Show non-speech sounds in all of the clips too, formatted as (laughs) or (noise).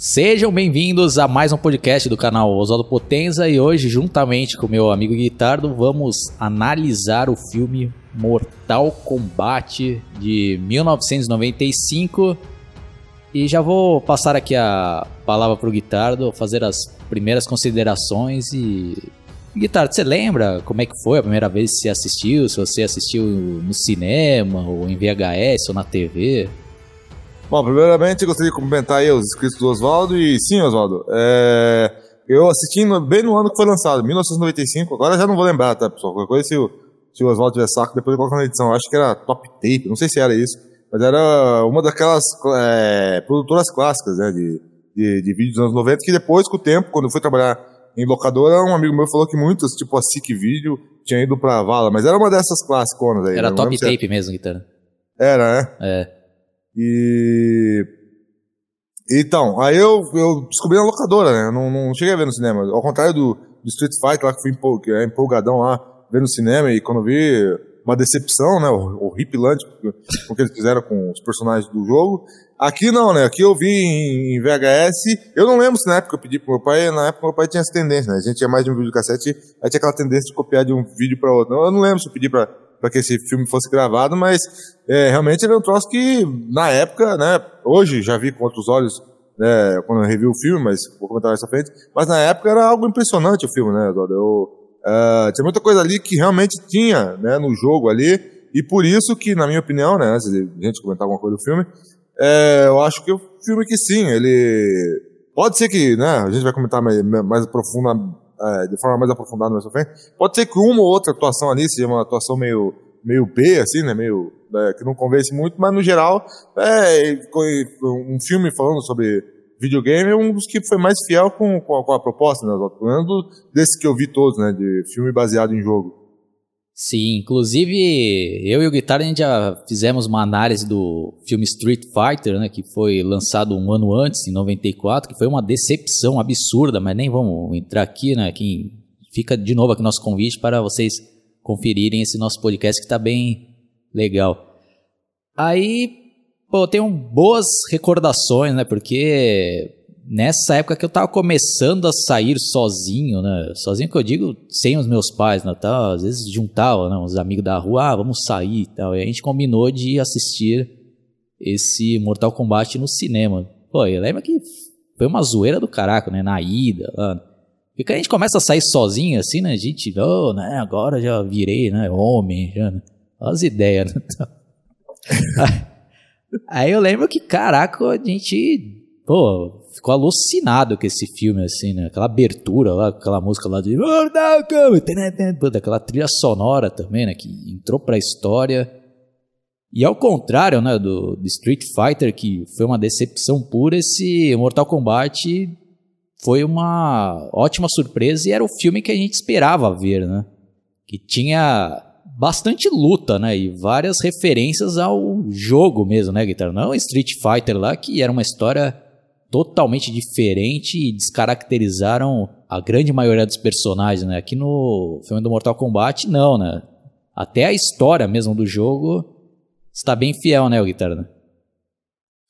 Sejam bem-vindos a mais um podcast do canal Oswaldo Potenza e hoje, juntamente com meu amigo Guitardo, vamos analisar o filme Mortal Kombat de 1995. E já vou passar aqui a palavra para o Guitardo, fazer as primeiras considerações e. Guitardo, você lembra como é que foi a primeira vez que você assistiu? Se você assistiu no cinema, ou em VHS, ou na TV? Bom, primeiramente gostaria de cumprimentar aí os inscritos do Oswaldo. E sim, Oswaldo, é... eu assisti no, bem no ano que foi lançado, 1995. Agora já não vou lembrar, tá, pessoal? Qualquer coisa, se o, se o Oswaldo tiver saco, depois eu coloco na edição. Eu acho que era Top Tape, não sei se era isso. Mas era uma daquelas é, produtoras clássicas, né, de, de, de vídeos dos anos 90, que depois, com o tempo, quando eu fui trabalhar em locadora, um amigo meu falou que muitos, tipo a SIC Video, tinha ido pra vala, mas era uma dessas clássicas aí. Era né? Top Tape mesmo, guitarra. Era, né? É. E. Então, aí eu, eu descobri na locadora, né? Eu não, não cheguei a ver no cinema. Ao contrário do, do Street Fighter lá, que fui empol, que é empolgadão lá, ver no cinema, e quando vi uma decepção, né? Horripilante, com o que eles fizeram com os personagens do jogo. Aqui não, né? Aqui eu vi em, VHS. Eu não lembro se na época eu pedi pro meu pai. Na época meu pai tinha essa tendência, né? A gente tinha mais de um vídeo cassete, aí tinha aquela tendência de copiar de um vídeo para outro. Eu não lembro se eu pedi pra, para que esse filme fosse gravado, mas é, realmente ele é um troço que, na época, né, hoje já vi com outros olhos, né, quando eu revi o filme, mas vou comentar essa frente, mas na época era algo impressionante o filme, né, Eduardo? Eu, uh, tinha muita coisa ali que realmente tinha, né, no jogo ali, e por isso que, na minha opinião, né, antes de a gente comentar alguma coisa do filme, é, eu acho que o filme que sim, ele... Pode ser que, né, a gente vai comentar mais, mais profunda, é, de forma mais aprofundada mais pra frente. Pode ser que uma ou outra atuação ali seja uma atuação meio, meio B, assim, né? Meio, é, que não convence muito, mas no geral, é, um filme falando sobre videogame é um dos que foi mais fiel com, com, a, com a proposta, né? Pelo desse que eu vi todos, né? De filme baseado em jogo. Sim, inclusive eu e o Guitarra a gente já fizemos uma análise do filme Street Fighter, né, que foi lançado um ano antes, em 94, que foi uma decepção absurda, mas nem vamos entrar aqui, né, aqui fica de novo aqui nosso convite para vocês conferirem esse nosso podcast que está bem legal. Aí, pô, eu tenho boas recordações, né, porque nessa época que eu tava começando a sair sozinho, né? Sozinho que eu digo sem os meus pais, né? Tá, às vezes juntava, né? Uns amigos da rua, ah, vamos sair e tal. E a gente combinou de assistir esse Mortal Kombat no cinema. Pô, eu lembro que foi uma zoeira do caraca, né? Na ida, lá. E que a gente começa a sair sozinho, assim, né? A gente, oh, né? Agora já virei, né? Homem, já, né? As ideias, né? (laughs) Aí eu lembro que, caraca, a gente, pô, ficou alucinado com esse filme, assim, né? Aquela abertura lá, aquela música lá de. Aquela trilha sonora também, né? Que entrou pra história. E ao contrário, né? Do, do Street Fighter, que foi uma decepção pura, esse Mortal Kombat foi uma ótima surpresa e era o filme que a gente esperava ver, né? Que tinha bastante luta, né? E várias referências ao jogo mesmo, né, Guitarra? Não Street Fighter lá, que era uma história totalmente diferente e descaracterizaram a grande maioria dos personagens, né? Aqui no filme do Mortal Kombat, não, né? Até a história mesmo do jogo está bem fiel, né, o Guitarra?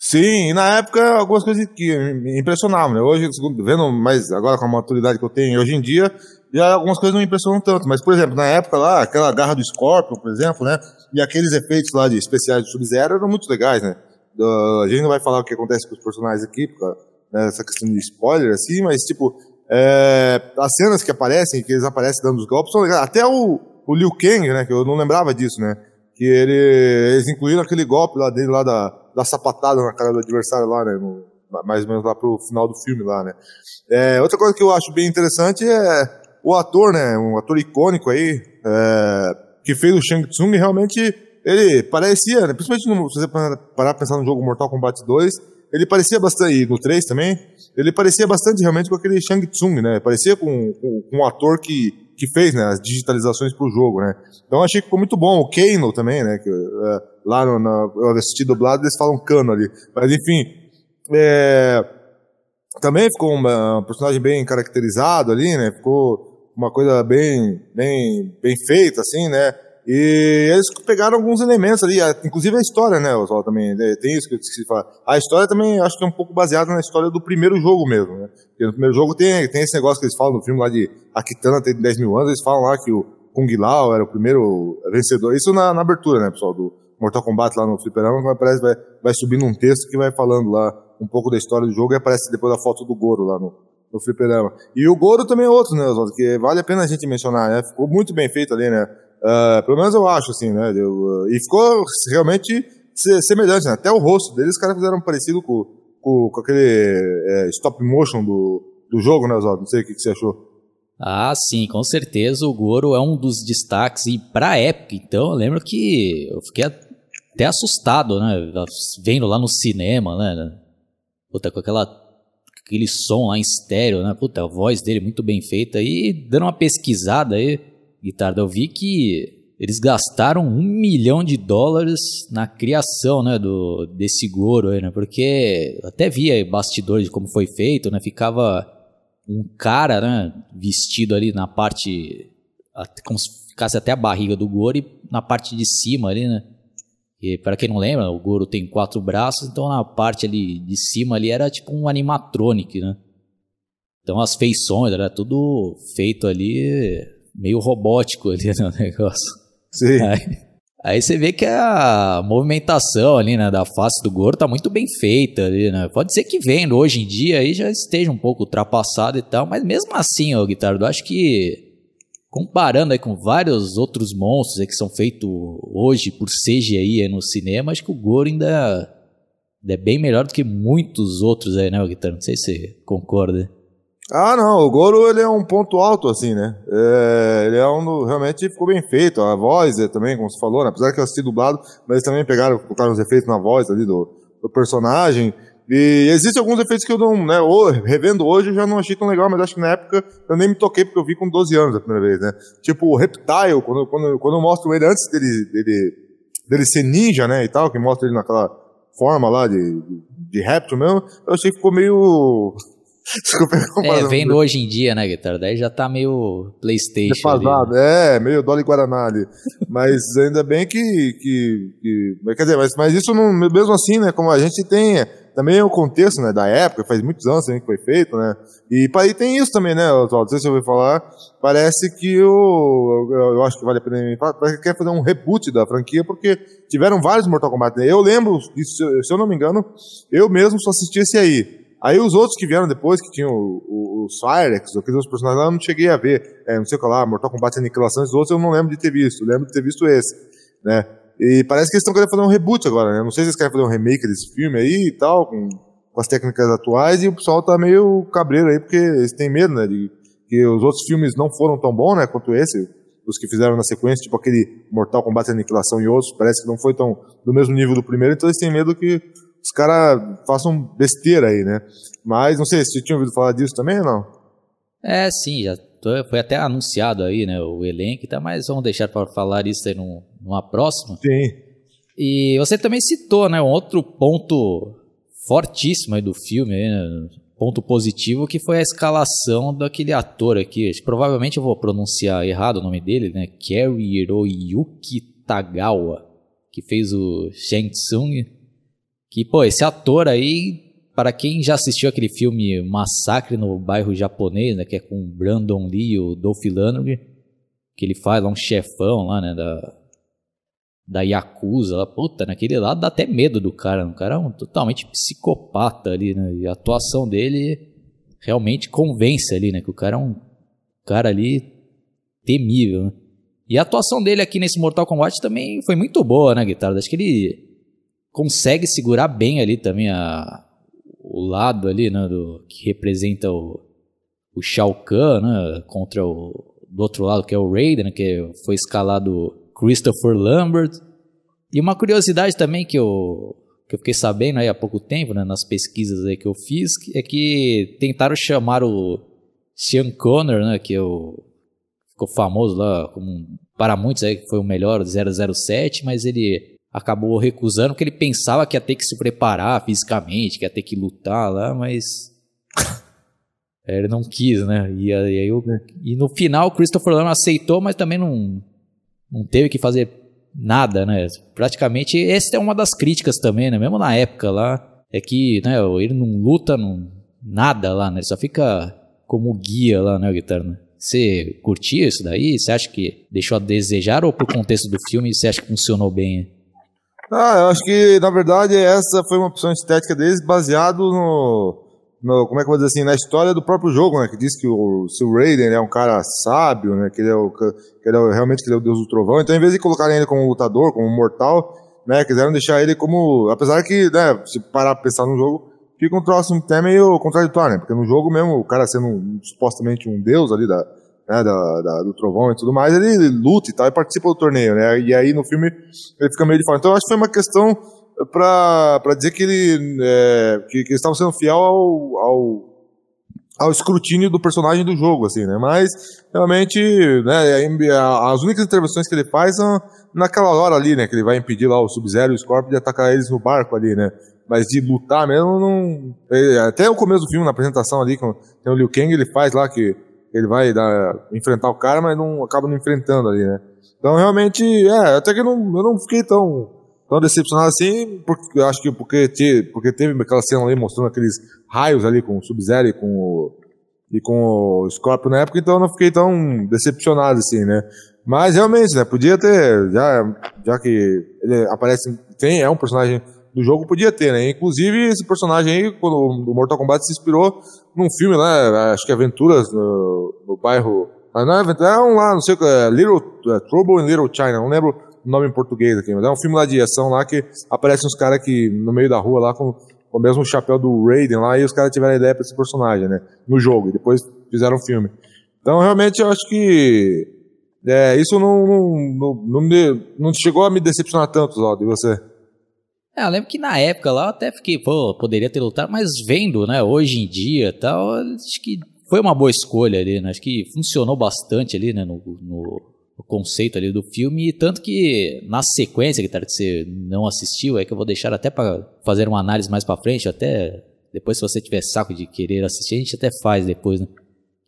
Sim, e na época algumas coisas que me impressionavam, né? Hoje, vendo mais agora com a maturidade que eu tenho hoje em dia, já algumas coisas não me impressionam tanto. Mas, por exemplo, na época lá, aquela garra do Scorpion, por exemplo, né? E aqueles efeitos lá de especiais de Sub-Zero eram muito legais, né? Uh, a gente não vai falar o que acontece com os personagens aqui, por né, essa questão de spoiler, assim, mas, tipo, é, as cenas que aparecem, que eles aparecem dando os golpes, são legais. Até o, o Liu Kang, né, que eu não lembrava disso, né, que ele, eles incluíram aquele golpe lá dele, lá da, da sapatada na cara do adversário lá, né, no, mais ou menos lá pro final do filme lá, né. É, outra coisa que eu acho bem interessante é o ator, né, um ator icônico aí, é, que fez o Shang Tsung, realmente ele parecia, né, principalmente no, se você parar pra pensar no jogo Mortal Kombat 2, ele parecia bastante, e no 3 também, ele parecia bastante realmente com aquele Shang Tsung, né? Parecia com, com, com um ator que, que fez né, as digitalizações pro jogo, né? Então achei que ficou muito bom. O Kano também, né? Que, é, lá no, na, eu assisti dublado, eles falam Cano ali. Mas enfim, é, também ficou um, um personagem bem caracterizado ali, né? Ficou uma coisa bem, bem, bem feita, assim, né? E eles pegaram alguns elementos ali, inclusive a história, né, Oswaldo, também, né, tem isso que eu esqueci de falar. A história também, acho que é um pouco baseada na história do primeiro jogo mesmo, né? Porque no primeiro jogo tem, tem esse negócio que eles falam no filme lá de Akitana tem 10 mil anos, eles falam lá que o Kung Lao era o primeiro vencedor. Isso na, na abertura, né, pessoal, do Mortal Kombat lá no Fliperama, vai, parece, vai, vai subindo um texto que vai falando lá um pouco da história do jogo e aparece depois a foto do Goro lá no, no fliperama. E o Goro também é outro, né, Oswaldo, que vale a pena a gente mencionar, né? Ficou muito bem feito ali, né? Uh, pelo menos eu acho, assim, né? Eu, uh, e ficou realmente semelhante, né? Até o rosto deles, os caras fizeram parecido com, com, com aquele é, stop motion do, do jogo, né, Oswaldo? Não sei o que, que você achou. Ah, sim, com certeza o Goro é um dos destaques e pra época, então eu lembro que eu fiquei até assustado, né, vendo lá no cinema, né, puta, com aquela aquele som lá em estéreo, né, puta, a voz dele muito bem feita e dando uma pesquisada aí, guitarra, eu vi que eles gastaram um milhão de dólares na criação, né, do, desse Goro né, porque até via bastidores de como foi feito, né, ficava um cara, né, vestido ali na parte, como se ficasse até a barriga do Goro e na parte de cima ali, né, e para quem não lembra, o Goro tem quatro braços, então na parte ali de cima ali era tipo um animatronic, né, então as feições era tudo feito ali meio robótico ali (laughs) no negócio. Sim. Aí, aí, você vê que a movimentação ali, né, da face do Goro tá muito bem feita ali, né? Pode ser que vendo hoje em dia aí já esteja um pouco ultrapassado e tal, mas mesmo assim, ó, Guitardo, acho que comparando aí com vários outros monstros que são feitos hoje por CGI aí no cinema, acho que o Goro ainda, ainda é bem melhor do que muitos outros aí, né, Guitardo? Não sei se você concorda. Ah, não, o Goro ele é um ponto alto, assim, né? É, ele é um. Realmente ficou bem feito. A voz é, também, como você falou, né? apesar que eu assisti dublado, mas eles também pegaram, colocaram os efeitos na voz ali do, do personagem. E existem alguns efeitos que eu não, né, revendo hoje eu já não achei tão legal, mas acho que na época eu nem me toquei porque eu vi com 12 anos a primeira vez, né? Tipo, o Reptile, quando, quando, quando eu mostro ele antes dele, dele, dele ser ninja, né, e tal, que mostra ele naquela forma lá de, de, de réptil mesmo, eu achei que ficou meio Desculpa É, vendo hoje em dia, né, guitarra? Daí já tá meio Playstation. Defasado, é, meio Dolly Guaraná ali. mas ainda bem que, que, que. Quer dizer, mas, mas isso não, mesmo assim, né? Como a gente tem também o contexto né, da época, faz muitos anos também que foi feito, né? E, e tem isso também, né, Oswaldo? Não sei se você ouviu falar. Parece que o. Eu, eu, acho que vale a pena falar. Parece que quer fazer um reboot da franquia, porque tiveram vários Mortal Kombat. Né? Eu lembro, se, se eu não me engano, eu mesmo só assisti esse aí. Aí os outros que vieram depois, que tinham o, o, o Cyrex, aqueles outros personagens lá, eu não cheguei a ver. É, não sei o que lá, Mortal Kombat Aniquilação, os outros eu não lembro de ter visto. Lembro de ter visto esse, né? E parece que eles estão querendo fazer um reboot agora, né? Não sei se eles querem fazer um remake desse filme aí e tal, com, com as técnicas atuais, e o pessoal tá meio cabreiro aí, porque eles têm medo, né? De que os outros filmes não foram tão bons, né? Quanto esse, os que fizeram na sequência, tipo aquele Mortal Kombat Aniquilação e outros, parece que não foi tão do mesmo nível do primeiro, então eles têm medo que os caras façam besteira aí, né? Mas não sei se você tinha ouvido falar disso também ou não? É, sim, já tô, foi até anunciado aí, né, o elenco, tá, mas vamos deixar para falar isso aí num, numa próxima. Sim. E você também citou, né, um outro ponto fortíssimo aí do filme, aí, né, ponto positivo, que foi a escalação daquele ator aqui. Provavelmente eu vou pronunciar errado o nome dele, né, Kerry Hiroyuki Tagawa, que fez o Shang Tsung que, pô, esse ator aí, para quem já assistiu aquele filme Massacre no Bairro Japonês, né, que é com Brandon Lee e o Dolph Lundgren, que ele faz lá um chefão lá, né, da, da Yakuza, lá, puta, naquele lado dá até medo do cara, o cara é um totalmente psicopata ali, né, e a atuação dele realmente convence ali, né, que o cara é um cara ali temível, né. E a atuação dele aqui nesse Mortal Kombat também foi muito boa, né, Guitarra? Acho que ele consegue segurar bem ali também a, o lado ali, né, do, que representa o, o Shao Kahn, né, contra o do outro lado que é o Raiden, né, que foi escalado Christopher Lambert. E uma curiosidade também que eu, que eu fiquei sabendo aí há pouco tempo, né, nas pesquisas aí que eu fiz, é que tentaram chamar o Sean Connor, né, que é o, ficou famoso lá como para muitos aí que foi o melhor 007, mas ele acabou recusando porque ele pensava que ia ter que se preparar fisicamente, que ia ter que lutar lá, mas (laughs) ele não quis, né? E, aí, e no final o Christopher Lambert aceitou, mas também não, não teve que fazer nada, né? Praticamente, essa é uma das críticas também, né? Mesmo na época lá, é que né, ele não luta não, nada lá, né? Ele só fica como guia lá, né, Guitarra? Né? Você curtia isso daí? Você acha que deixou a desejar ou pro contexto do filme você acha que funcionou bem? Ah, eu acho que, na verdade, essa foi uma opção estética deles baseado no, no, como é que eu vou dizer assim, na história do próprio jogo, né, que diz que o seu Raiden é um cara sábio, né, que ele é, o, que ele é realmente que ele é o deus do trovão, então em vez de colocarem ele como lutador, como mortal, né, quiseram deixar ele como, apesar que, né, se parar pra pensar no jogo, fica um troço até meio contraditório, né, porque no jogo mesmo, o cara sendo supostamente um deus ali da, né, da, da, do trovão e tudo mais, ele luta e tal, e participa do torneio, né, e aí no filme ele fica meio de fora, então eu acho que foi uma questão para dizer que ele é, que, que sendo fiel ao, ao, ao escrutínio do personagem do jogo, assim, né? Mas realmente, né, as únicas intervenções que ele faz são naquela hora ali, né? Que ele vai impedir lá o Sub-Zero e o Scorpion de atacar eles no barco ali, né? Mas de lutar mesmo, não. Até o começo do filme, na apresentação ali, com tem o Liu Kang, ele faz lá que ele vai dar, enfrentar o cara, mas não acaba não enfrentando ali, né? Então realmente, é, até que eu não, eu não fiquei tão tão decepcionado assim, porque acho que porque, te, porque teve aquela cena ali mostrando aqueles raios ali com o Sub-Zero e com o, e com o Scorpio na época, então eu não fiquei tão decepcionado assim, né? Mas realmente, né, podia ter, já, já que ele aparece, tem, é um personagem do jogo, podia ter, né? Inclusive, esse personagem aí, quando o Mortal Kombat se inspirou num filme lá, acho que Aventuras no, no bairro. Não é Aventuras, é um lá, não sei o que, é Little, é, Trouble in Little China, não lembro nome em português aqui, mas é um filme lá de ação lá que aparecem uns caras que no meio da rua lá com, com o mesmo chapéu do Raiden lá e os caras tiveram ideia pra esse personagem, né? No jogo, e depois fizeram o filme. Então realmente eu acho que é, isso não, não, não, não, não chegou a me decepcionar tanto, Zaldo, e você? É, eu lembro que na época lá eu até fiquei, pô, poderia ter lutado, mas vendo, né, hoje em dia tal, acho que foi uma boa escolha ali, né? Acho que funcionou bastante ali, né, no, no o conceito ali do filme, tanto que na sequência, que você não assistiu, é que eu vou deixar até para fazer uma análise mais para frente, até depois se você tiver saco de querer assistir, a gente até faz depois, né?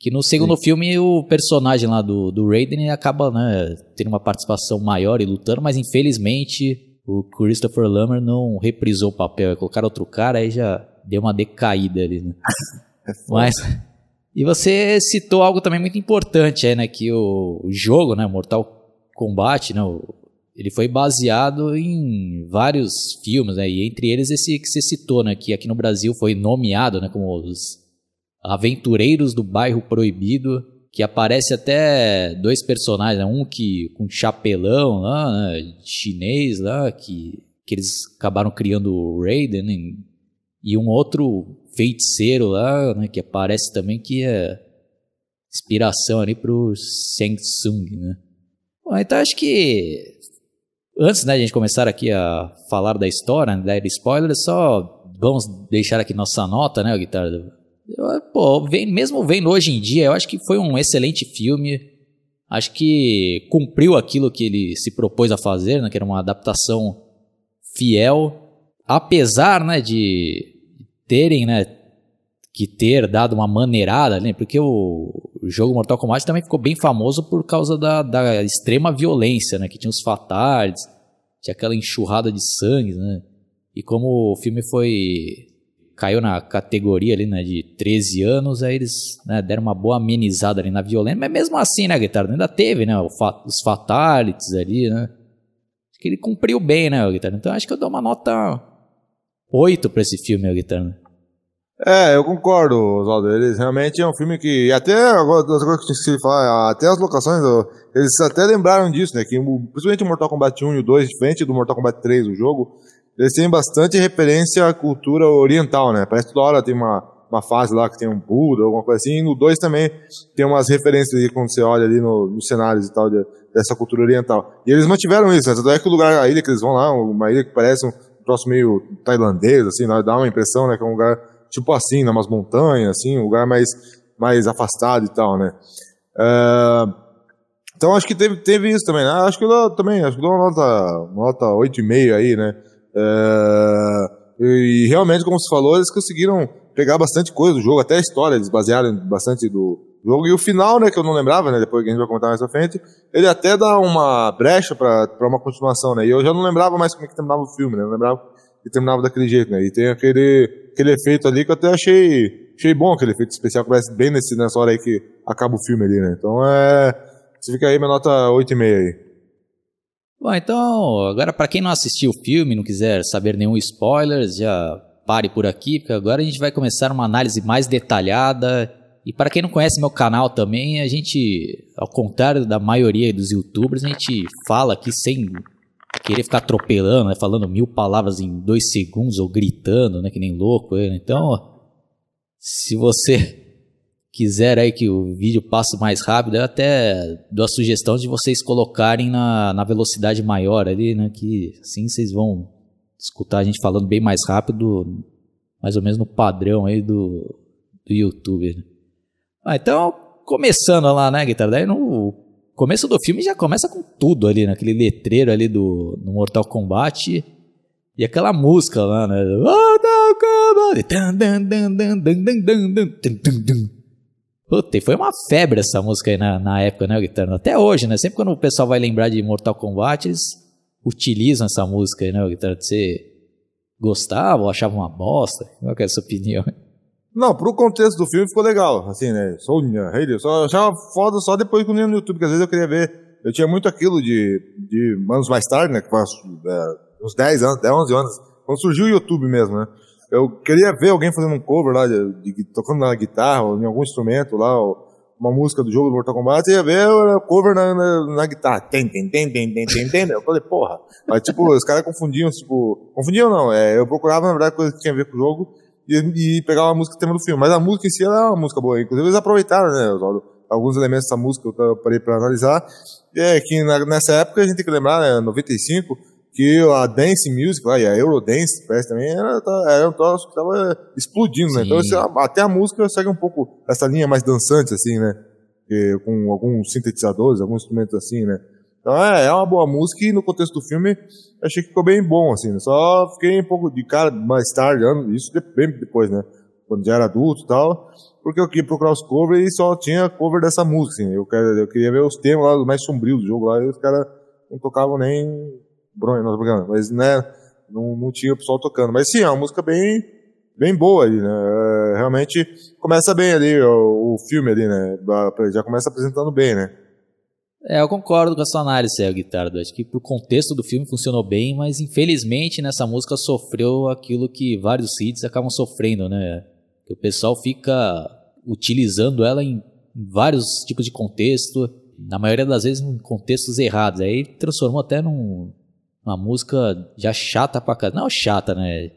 Que no segundo Sim. filme o personagem lá do, do Raiden acaba né, tendo uma participação maior e lutando, mas infelizmente o Christopher Lambert não reprisou o papel, é colocar outro cara aí já deu uma decaída ali, né? (laughs) É mas e você citou algo também muito importante, é, né, que o, jogo, né, Mortal Kombat, né, ele foi baseado em vários filmes, né, e entre eles esse que você citou, né, que aqui no Brasil foi nomeado, né, como os Aventureiros do Bairro Proibido, que aparece até dois personagens, né, um que com chapelão lá, né, chinês lá, que, que eles acabaram criando o Raiden, né, e um outro feiticeiro lá, né, que aparece também, que é inspiração ali pro Shang Tsung, né? Bom, então acho que antes né, de a gente começar aqui a falar da história, né, dar spoiler, só vamos deixar aqui nossa nota, né, Guitarra? Pô, vem, mesmo vendo hoje em dia, eu acho que foi um excelente filme. Acho que cumpriu aquilo que ele se propôs a fazer, né, que era uma adaptação fiel. Apesar né, de terem, né, que ter dado uma maneirada, né, porque o, jogo Mortal Kombat também ficou bem famoso por causa da, da extrema violência, né, que tinha os fatalities, tinha aquela enxurrada de sangue, né, e como o filme foi caiu na categoria ali, né, de 13 anos, aí eles né, deram uma boa amenizada ali na violência, mas mesmo assim, né, Guitarra, ainda teve, né, os fatalities ali, né, acho que ele cumpriu bem, né, Guitarra, então acho que eu dou uma nota 8 para esse filme, Guitarra. É, eu concordo, Oswaldo. Eles realmente é um filme que. Até agora, outra coisa que eu esqueci de falar, até as locações, eles até lembraram disso, né? Que principalmente o Mortal Kombat 1 e o 2, diferente do Mortal Kombat 3, o jogo, eles têm bastante referência à cultura oriental, né? Parece que toda hora tem uma, uma fase lá que tem um Buda, alguma coisa assim. E no 2 também tem umas referências quando você olha ali nos no cenários e tal de, dessa cultura oriental. E eles mantiveram isso, né? Tanto é que o lugar, a ilha que eles vão lá, uma ilha que parece um troço meio tailandês, assim, dá uma impressão, né? Que é um lugar tipo assim, né, montanhas, assim, um lugar mais, mais afastado e tal, né? Uh, então acho que teve, teve isso também, né? Acho que eu dou, também, acho que dou uma nota, uma nota 8,5 aí, né? Uh, e realmente, como você falou, eles conseguiram pegar bastante coisa do jogo, até a história, eles basearam bastante do, jogo. E o final, né, que eu não lembrava, né, depois que a gente vai comentar mais pra frente, ele até dá uma brecha pra uma continuação, né, e eu já não lembrava mais como é que terminava o filme, né, eu lembrava que terminava daquele jeito, né, e tem aquele, aquele efeito ali que eu até achei, achei bom, aquele efeito especial que parece bem nesse, nessa hora aí que acaba o filme ali, né, então é, você fica aí, minha nota 8,5 aí. Bom, então, agora para quem não assistiu o filme, não quiser saber nenhum spoiler, já pare por aqui, porque agora a gente vai começar uma análise mais detalhada. E para quem não conhece meu canal também, a gente, ao contrário da maioria dos youtubers, a gente fala aqui sem querer ficar atropelando, né, falando mil palavras em dois segundos ou gritando, né, que nem louco. Né? Então, se você quiser aí que o vídeo passe mais rápido, eu até dou a sugestão de vocês colocarem na, na velocidade maior ali, né? Que assim vocês vão escutar a gente falando bem mais rápido, mais ou menos no padrão aí do, do YouTube. Né? Ah, então, começando lá, né, guitarra? Daí no começo do filme já começa com tudo ali, naquele né, letreiro ali do, do Mortal Kombat. E aquela música lá, né? Mortal Kombat! Puta, e foi uma febre essa música aí na, na época, né, Guitarra? Até hoje, né? Sempre quando o pessoal vai lembrar de Mortal Kombat, eles utilizam essa música aí, né, Guitarra? Você gostava ou achava uma bosta? Qual é a sua opinião? Não, pro contexto do filme ficou legal, assim, né? Sonya, Hayley, só achava foda só depois que eu ia no YouTube, que às vezes eu queria ver. Eu tinha muito aquilo de, de anos mais tarde, né? Que faz é, uns 10 anos, 10, 11 anos, quando surgiu o YouTube mesmo, né? Eu queria ver alguém fazendo um cover lá, de, de, tocando na guitarra, ou em algum instrumento lá, uma música do jogo do Mortal Kombat, e ia ver o cover na, na, na, guitarra. Tem, tem, tem, tem, tem, tem, tem. Eu falei, porra. Mas, tipo, os caras confundiam, tipo, confundiam não, é, eu procurava, na verdade, coisa que tinha a ver com o jogo, e, e pegava a música tema do filme. Mas a música em si, ela é uma música boa. Inclusive, eles aproveitaram, né, alguns elementos dessa música, eu parei pra analisar. É que na, nessa época, a gente tem que lembrar, né, 95, que a Dance Music lá, e a Eurodance, parece também, era, tá, era um troço que tava explodindo, né? Então, até a música segue um pouco essa linha mais dançante, assim, né? Que, com alguns sintetizadores, alguns instrumentos assim, né? Então é, é uma boa música e no contexto do filme achei que ficou bem bom, assim, né? Só fiquei um pouco de cara mais tarde, isso bem depois, né? Quando já era adulto e tal, porque eu queria procurar os covers e só tinha cover dessa música, assim. Eu, quero, eu queria ver os temas lá mais sombrios do jogo lá e os caras não tocavam nem Bronha, nosso programa, mas né, não, não tinha o pessoal tocando. Mas sim, é uma música bem, bem boa ali, né? É, realmente começa bem ali o, o, filme ali, né? Já começa apresentando bem, né? É, eu concordo com a sua análise, é, Guitardo. Acho que pro contexto do filme funcionou bem, mas infelizmente nessa música sofreu aquilo que vários hits acabam sofrendo, né? Que o pessoal fica utilizando ela em vários tipos de contexto, na maioria das vezes em contextos errados. Aí transformou até num, uma música já chata pra caramba. Não chata, né?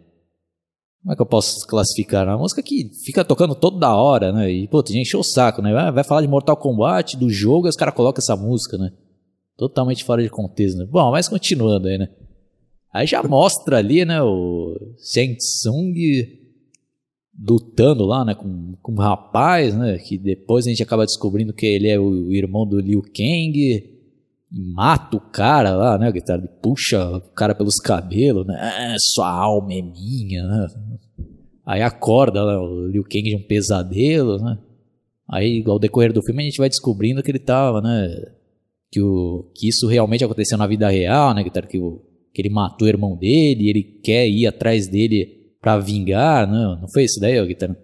Como é que eu posso classificar? Uma música que fica tocando toda hora, né? E, pô, gente encheu o saco, né? Vai falar de Mortal Kombat, do jogo, e os caras colocam essa música, né? Totalmente fora de contexto, né? Bom, mas continuando aí, né? Aí já mostra ali, né, o Shang Tsung lutando lá, né, com, com um rapaz, né, que depois a gente acaba descobrindo que ele é o irmão do Liu Kang, mata o cara lá, né, guitarra, puxa o cara pelos cabelos, né, é, sua alma é minha, né, aí acorda né, o Liu Kang de um pesadelo, né, aí ao decorrer do filme a gente vai descobrindo que ele tava, né, que, o, que isso realmente aconteceu na vida real, né, guitarra, que, o, que ele matou o irmão dele e ele quer ir atrás dele pra vingar, né, não foi isso daí, guitarra?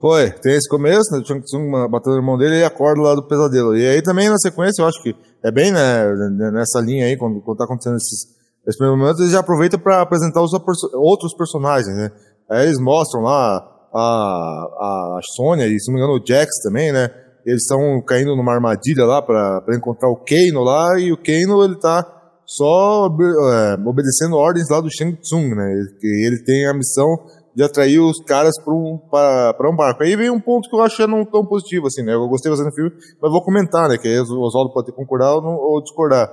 Foi, tem esse começo, né, o Chang Tsung batendo o irmão dele e acorda lá do pesadelo. E aí também na sequência, eu acho que é bem né, nessa linha aí, quando, quando tá acontecendo esses, esses primeiros momentos, eles já aproveitam para apresentar os outros personagens, né? Aí eles mostram lá a, a Sônia e, se não me engano, o Jax também, né? Eles estão caindo numa armadilha lá para encontrar o Kano lá, e o Kano, ele tá só é, obedecendo ordens lá do Shang Tsung, né? Ele, ele tem a missão de atrair os caras para um, um barco. Aí vem um ponto que eu acho não tão positivo, assim, né? Eu gostei bastante do filme, mas vou comentar, né? Que aí o Oswaldo pode concordar ou, não, ou, discordar.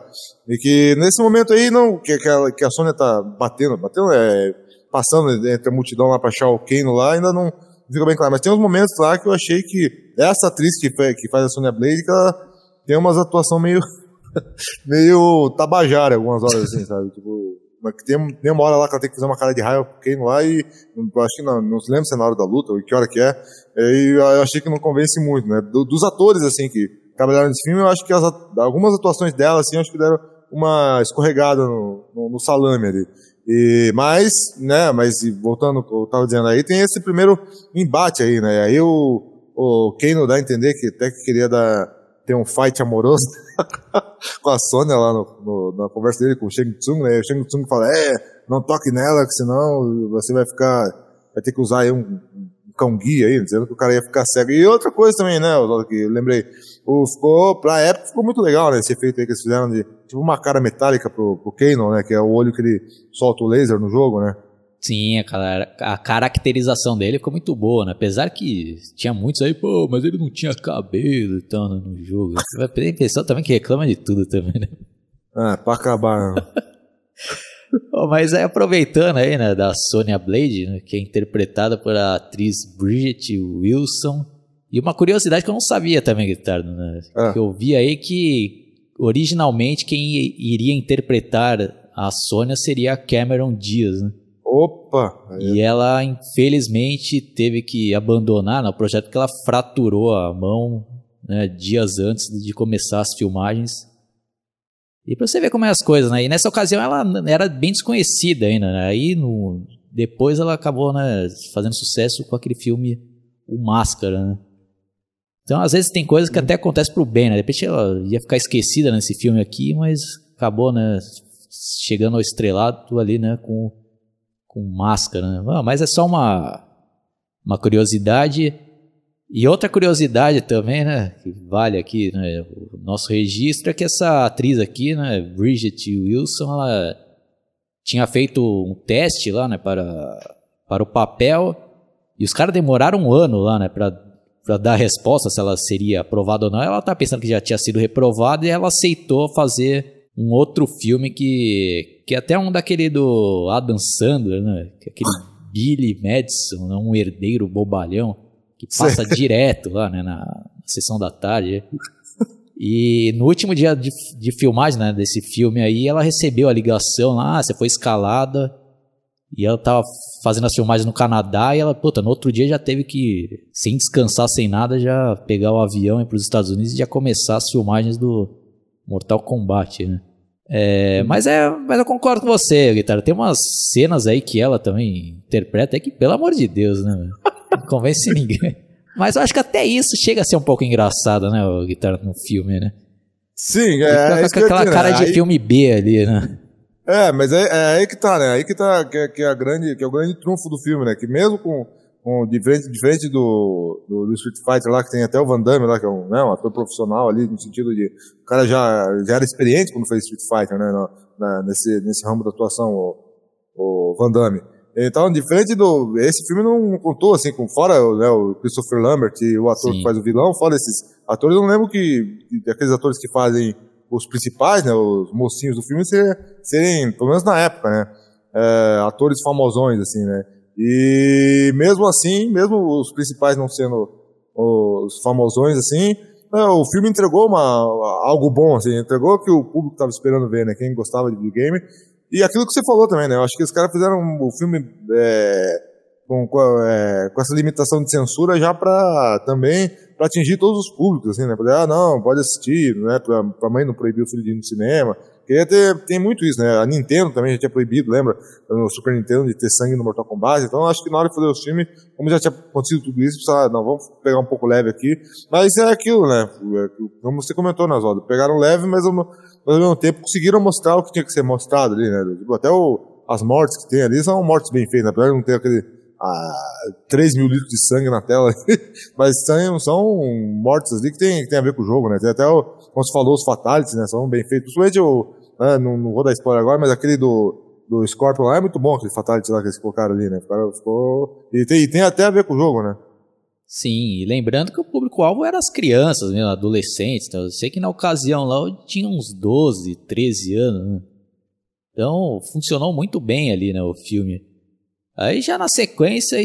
E que nesse momento aí, não, que, que, a, que a Sônia tá batendo, batendo, é, passando entre a multidão lá para achar o Kano lá, ainda não fica bem claro. Mas tem uns momentos lá que eu achei que essa atriz que, que faz a Sônia Blade, que ela tem umas atuação meio, (laughs) meio tabajara algumas horas, assim, sabe? Tipo, que tem, tem uma hora lá que ela tem que fazer uma cara de raiva pro Kano lá e acho que não, não se lembra se é na hora da luta ou que hora que é. E eu achei que não convence muito, né? Do, dos atores, assim, que trabalharam nesse filme, eu acho que as, algumas atuações dela, assim, acho que deram uma escorregada no, no, no salame ali. E, mas, né, mas voltando ao que eu tava dizendo aí, tem esse primeiro embate aí, né? Aí o, o Kano dá a entender que até que queria dar, ter um fight amoroso (laughs) com a Sônia lá no, no, na conversa dele com o Shang Tsung, né? O Shang Tsung fala, é, não toque nela, que senão você vai ficar, vai ter que usar aí um, um cão guia aí, dizendo que o cara ia ficar cego. E outra coisa também, né, que eu lembrei, o, ficou, pra época ficou muito legal, né, esse efeito aí que eles fizeram de, tipo uma cara metálica pro, pro né, que é o olho que ele solta o laser no jogo, né. Sim, a, a caracterização dele ficou muito boa, né? Apesar que tinha muitos aí, pô, mas ele não tinha cabelo e tal né, no jogo. Tem pessoa também que reclama de tudo também, né? Ah, pra acabar. (laughs) oh, mas aí aproveitando aí, né, da Sonya Blade, né, que é interpretada por a atriz Bridget Wilson. E uma curiosidade que eu não sabia também, Guitardo, né? Ah. Que eu vi aí que originalmente quem iria interpretar a Sônia seria a Cameron Diaz, né? Opa! E ela, infelizmente, teve que abandonar no projeto porque ela fraturou a mão né, dias antes de começar as filmagens. E pra você ver como é as coisas, né? E nessa ocasião ela era bem desconhecida ainda, né? Aí no, depois ela acabou né, fazendo sucesso com aquele filme O Máscara, né? Então, às vezes tem coisas que até acontecem pro bem, né? De repente ela ia ficar esquecida nesse filme aqui, mas acabou, né? Chegando ao estrelado ali, né? Com com máscara, né? Ah, mas é só uma, uma curiosidade. E outra curiosidade também, né, que vale aqui, né, o nosso registro é que essa atriz aqui, né, Bridget Wilson, ela tinha feito um teste lá, né, para, para o papel, e os caras demoraram um ano lá, né, para para dar resposta se ela seria aprovada ou não. Ela tá pensando que já tinha sido reprovada e ela aceitou fazer um outro filme que, que é até um daquele do Adam Sandler, né? É aquele (laughs) Billy Madison, né? um herdeiro bobalhão, que passa direto lá né? na, sessão da tarde. E no último dia de, de filmagem né, desse filme aí, ela recebeu a ligação lá, ah, você foi escalada. E ela tava fazendo as filmagens no Canadá e ela, puta, no outro dia já teve que, sem descansar, sem nada, já pegar o avião e ir para os Estados Unidos e já começar as filmagens do Mortal Kombat, né? É, mas é, mas eu concordo com você, guitarra. Tem umas cenas aí que ela também interpreta é que, pelo amor de Deus, né? Não convence (laughs) ninguém. Mas eu acho que até isso chega a ser um pouco engraçado, né, o guitarra no filme, né? Sim, é. é com aquela cara de aí... filme B ali, né? É, mas é, é, aí que tá, né? Aí que tá, que é, que é, a grande, que é o grande trunfo do filme, né? Que mesmo com, diferente, diferente do, do, do, Street Fighter lá, que tem até o Van Damme lá, que é um, né, um ator profissional ali, no sentido de, o cara já, já era experiente quando fez Street Fighter, né, no, na, nesse, nesse ramo da atuação, o, o Van Damme. Então, diferente do, esse filme não contou, assim, com fora né, o Christopher Lambert e o ator Sim. que faz o vilão, fora esses atores, eu não lembro que, aqueles atores que fazem os principais, né, os mocinhos do filme, serem, serem pelo menos na época, né, é, atores famosões, assim, né, e mesmo assim, mesmo os principais não sendo os famosões assim, é, o filme entregou uma, algo bom, assim, entregou que o público estava esperando ver, né? Quem gostava de videogame. E aquilo que você falou também, né? Eu acho que os caras fizeram o filme é, com, com, é, com, essa limitação de censura já para também para atingir todos os públicos, assim, né? Pra, ah, não, pode assistir, né? Pra, pra mãe não proibir o filho de ir no cinema. Porque ter, tem muito isso, né? A Nintendo também já tinha proibido, lembra? No Super Nintendo de ter sangue no Mortal Kombat. Então acho que na hora de fazer o filme, como já tinha acontecido tudo isso, precisa, não, vamos pegar um pouco leve aqui. Mas é aquilo, né? É como você comentou, Nasvaldo. Pegaram leve, mas ao, mesmo tempo conseguiram mostrar o que tinha que ser mostrado ali, né? Tipo, até o, as mortes que tem ali são mortes bem feitas, apesar de não ter aquele ah, 3 mil litros de sangue na tela, (laughs) mas são, são mortes ali que tem, que tem a ver com o jogo, né? Tem até, o, como você falou, os fatalities, né? São bem feitos. Principalmente o, né, não, não, vou dar spoiler agora, mas aquele do, do Scorpion lá é muito bom, aquele fatality lá que eles colocaram ali, né? O ficou... E tem, e tem até a ver com o jogo, né? Sim, e lembrando que o público-alvo era as crianças, né, adolescentes. Então eu sei que na ocasião lá eu tinha uns 12, 13 anos, né? Então funcionou muito bem ali, né, o filme. Aí já na sequência,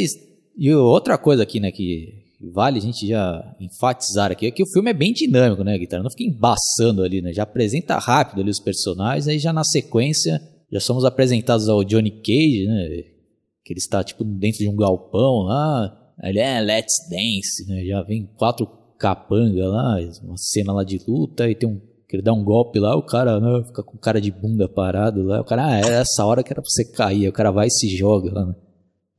e outra coisa aqui, né, que vale a gente já enfatizar aqui é que o filme é bem dinâmico, né, Guitarra? Não fica embaçando ali, né? Já apresenta rápido ali os personagens, aí já na sequência já somos apresentados ao Johnny Cage, né? Que ele está, tipo, dentro de um galpão lá. Ele é Let's Dance, né? Já vem quatro capanga lá, uma cena lá de luta, e tem um. Que ele dá um golpe lá, o cara né, fica com cara de bunda parado lá. O cara, ah, era essa hora que era pra você cair. O cara vai e se joga lá, né?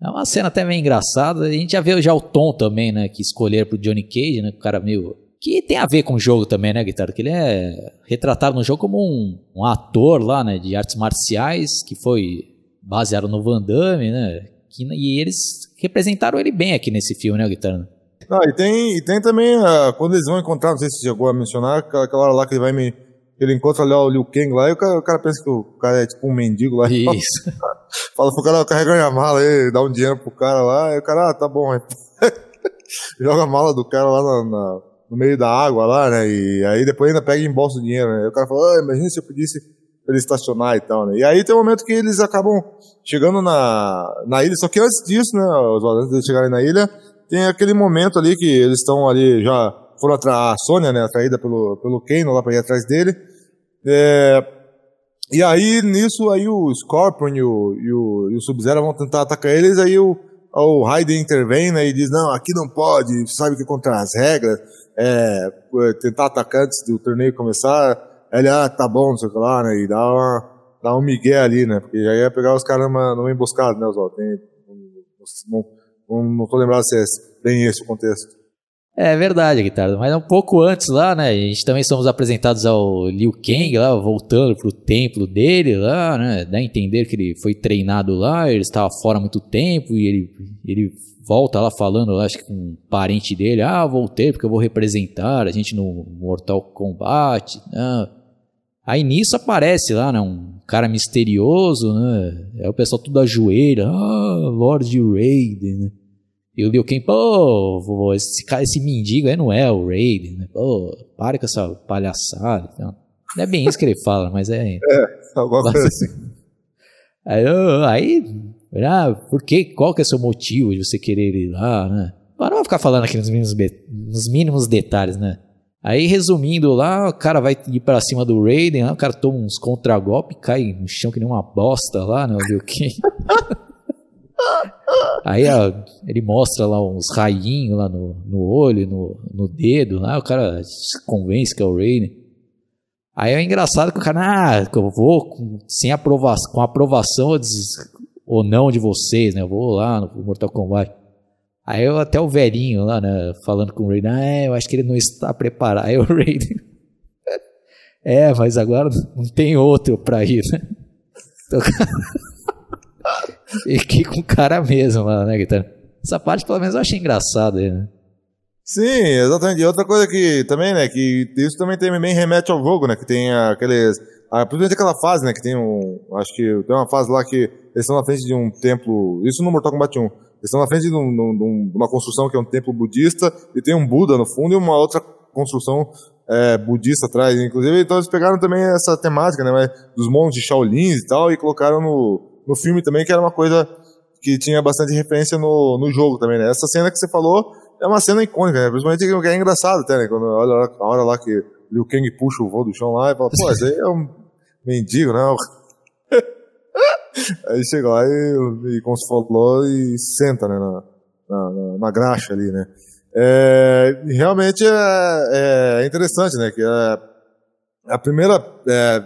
É uma cena até meio engraçada. A gente já vê já o tom também, né? Que escolheram pro Johnny Cage, né? O cara meio. Que tem a ver com o jogo também, né, Guitarra? Que ele é retratado no jogo como um, um ator lá, né? De artes marciais, que foi baseado no Van Damme, né? Que, e eles representaram ele bem aqui nesse filme, né, Guitarra? Ah, e tem, e tem também, uh, quando eles vão encontrar, não sei se chegou a mencionar, aquela hora lá que ele vai me. Ele encontra ali o Liu Kang lá e o cara, o cara pensa que o cara é tipo um mendigo lá. Isso. (laughs) Fala pro cara, carrega minha mala aí, dá um dinheiro pro cara lá, e o cara, ah, tá bom. (laughs) Joga a mala do cara lá na, na, no meio da água lá, né? E aí depois ainda pega e embolsa o dinheiro, né? E o cara fala, ah, imagina se eu pedisse pra ele estacionar e tal, né? E aí tem um momento que eles acabam chegando na, na ilha, só que antes disso, né, os de chegarem na ilha, tem aquele momento ali que eles estão ali, já foram a Sônia, né, atraída pelo, pelo Kano lá pra ir atrás dele. É, e aí, nisso, aí o Scorpion e o, e o, e o Sub-Zero vão tentar atacar eles, aí o, o Raiden intervém, né, e diz, não, aqui não pode, sabe que contra as regras, é, tentar atacar antes do torneio começar, ele, ah, tá bom, não sei o que lá, né, e dá uma, dá um migué ali, né, porque já ia pegar os caras numa, numa emboscada, né, Oswaldo, não, não, não tô lembrado se é bem esse o contexto. É verdade, Guitarra. Mas um pouco antes lá, né? A gente também somos apresentados ao Liu Kang lá, voltando pro templo dele lá, né? Dá a entender que ele foi treinado lá, ele estava fora há muito tempo e ele, ele volta lá falando, acho que com um parente dele, ah, voltei porque eu vou representar a gente no Mortal Kombat. Né? Aí nisso aparece lá, né? Um cara misterioso, né? É o pessoal tudo ajoelha, ah, Lord Raiden, né? E o Liu Kang, pô, esse, cara, esse mendigo aí não é o Raiden, né? Pô, para com essa palhaçada. Então, não é bem isso que ele fala, mas é. (laughs) É, alguma coisa assim. Aí, aí ah, por que, qual que é o seu motivo de você querer ir lá, né? Mas não vou ficar falando aqui nos mínimos, nos mínimos detalhes, né? Aí, resumindo lá, o cara vai ir pra cima do Raiden, o cara toma uns contragolpes, cai no chão que nem uma bosta lá, né? O Liu Kang. (laughs) Aí ó, ele mostra lá uns rainhos lá no, no olho, no, no dedo, lá o cara se convence que é o Raiden. Aí é engraçado que o cara, ah, eu vou com, sem aprovação, com aprovação ou não de vocês, né? Eu vou lá no Mortal Kombat. Aí eu, até o velhinho lá, né, falando com o Raiden, ah, eu acho que ele não está preparado. Aí o Raiden, (laughs) é, mas agora não tem outro pra ir, né? (laughs) Então, (laughs) (laughs) que com cara mesmo lá, né, Guitarra? Essa parte, pelo menos, eu achei engraçada aí, né? Sim, exatamente. E outra coisa que também, né, que isso também tem, bem remete ao jogo, né, que tem aqueles... Principalmente aquela fase, né, que tem um... Acho que tem uma fase lá que eles estão na frente de um templo... Isso no Mortal Kombat 1. Eles estão na frente de, um, de, uma construção que é um templo budista e tem um Buda no fundo e uma outra construção é, budista atrás. Inclusive, então eles pegaram também essa temática, né, dos monges de Shaolins e tal e colocaram no no filme também, que era uma coisa que tinha bastante referência no, no jogo também, né? Essa cena que você falou é uma cena icônica, né? Principalmente que é engraçado até, né? Quando olha a hora lá que Liu Kang puxa o voo do chão lá e fala, pô, esse aí é um mendigo, né? (laughs) aí chega lá e, e, como você falou, e senta, né? Na, na, na graxa ali, né? É, realmente é, é, interessante, né? Que é, a primeira é,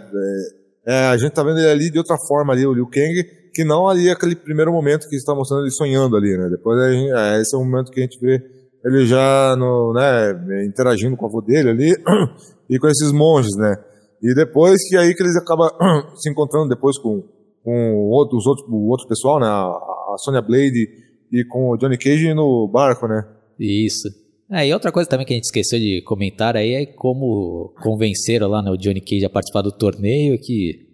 é a gente tá vendo ele ali de outra forma ali, o Liu Kang, que não ali aquele primeiro momento que está mostrando ele sonhando ali, né? Depois é, esse é o momento que a gente vê ele já no, né, interagindo com a avó dele ali (clears throat) e com esses monges, né? E depois que aí que eles acabam (clears throat) se encontrando depois com, com outros, outros, o outro pessoal, né? A, a Sonya Blade e com o Johnny Cage no barco, né? Isso. É, e outra coisa também que a gente esqueceu de comentar aí é como convenceram lá né, o Johnny Cage a participar do torneio, que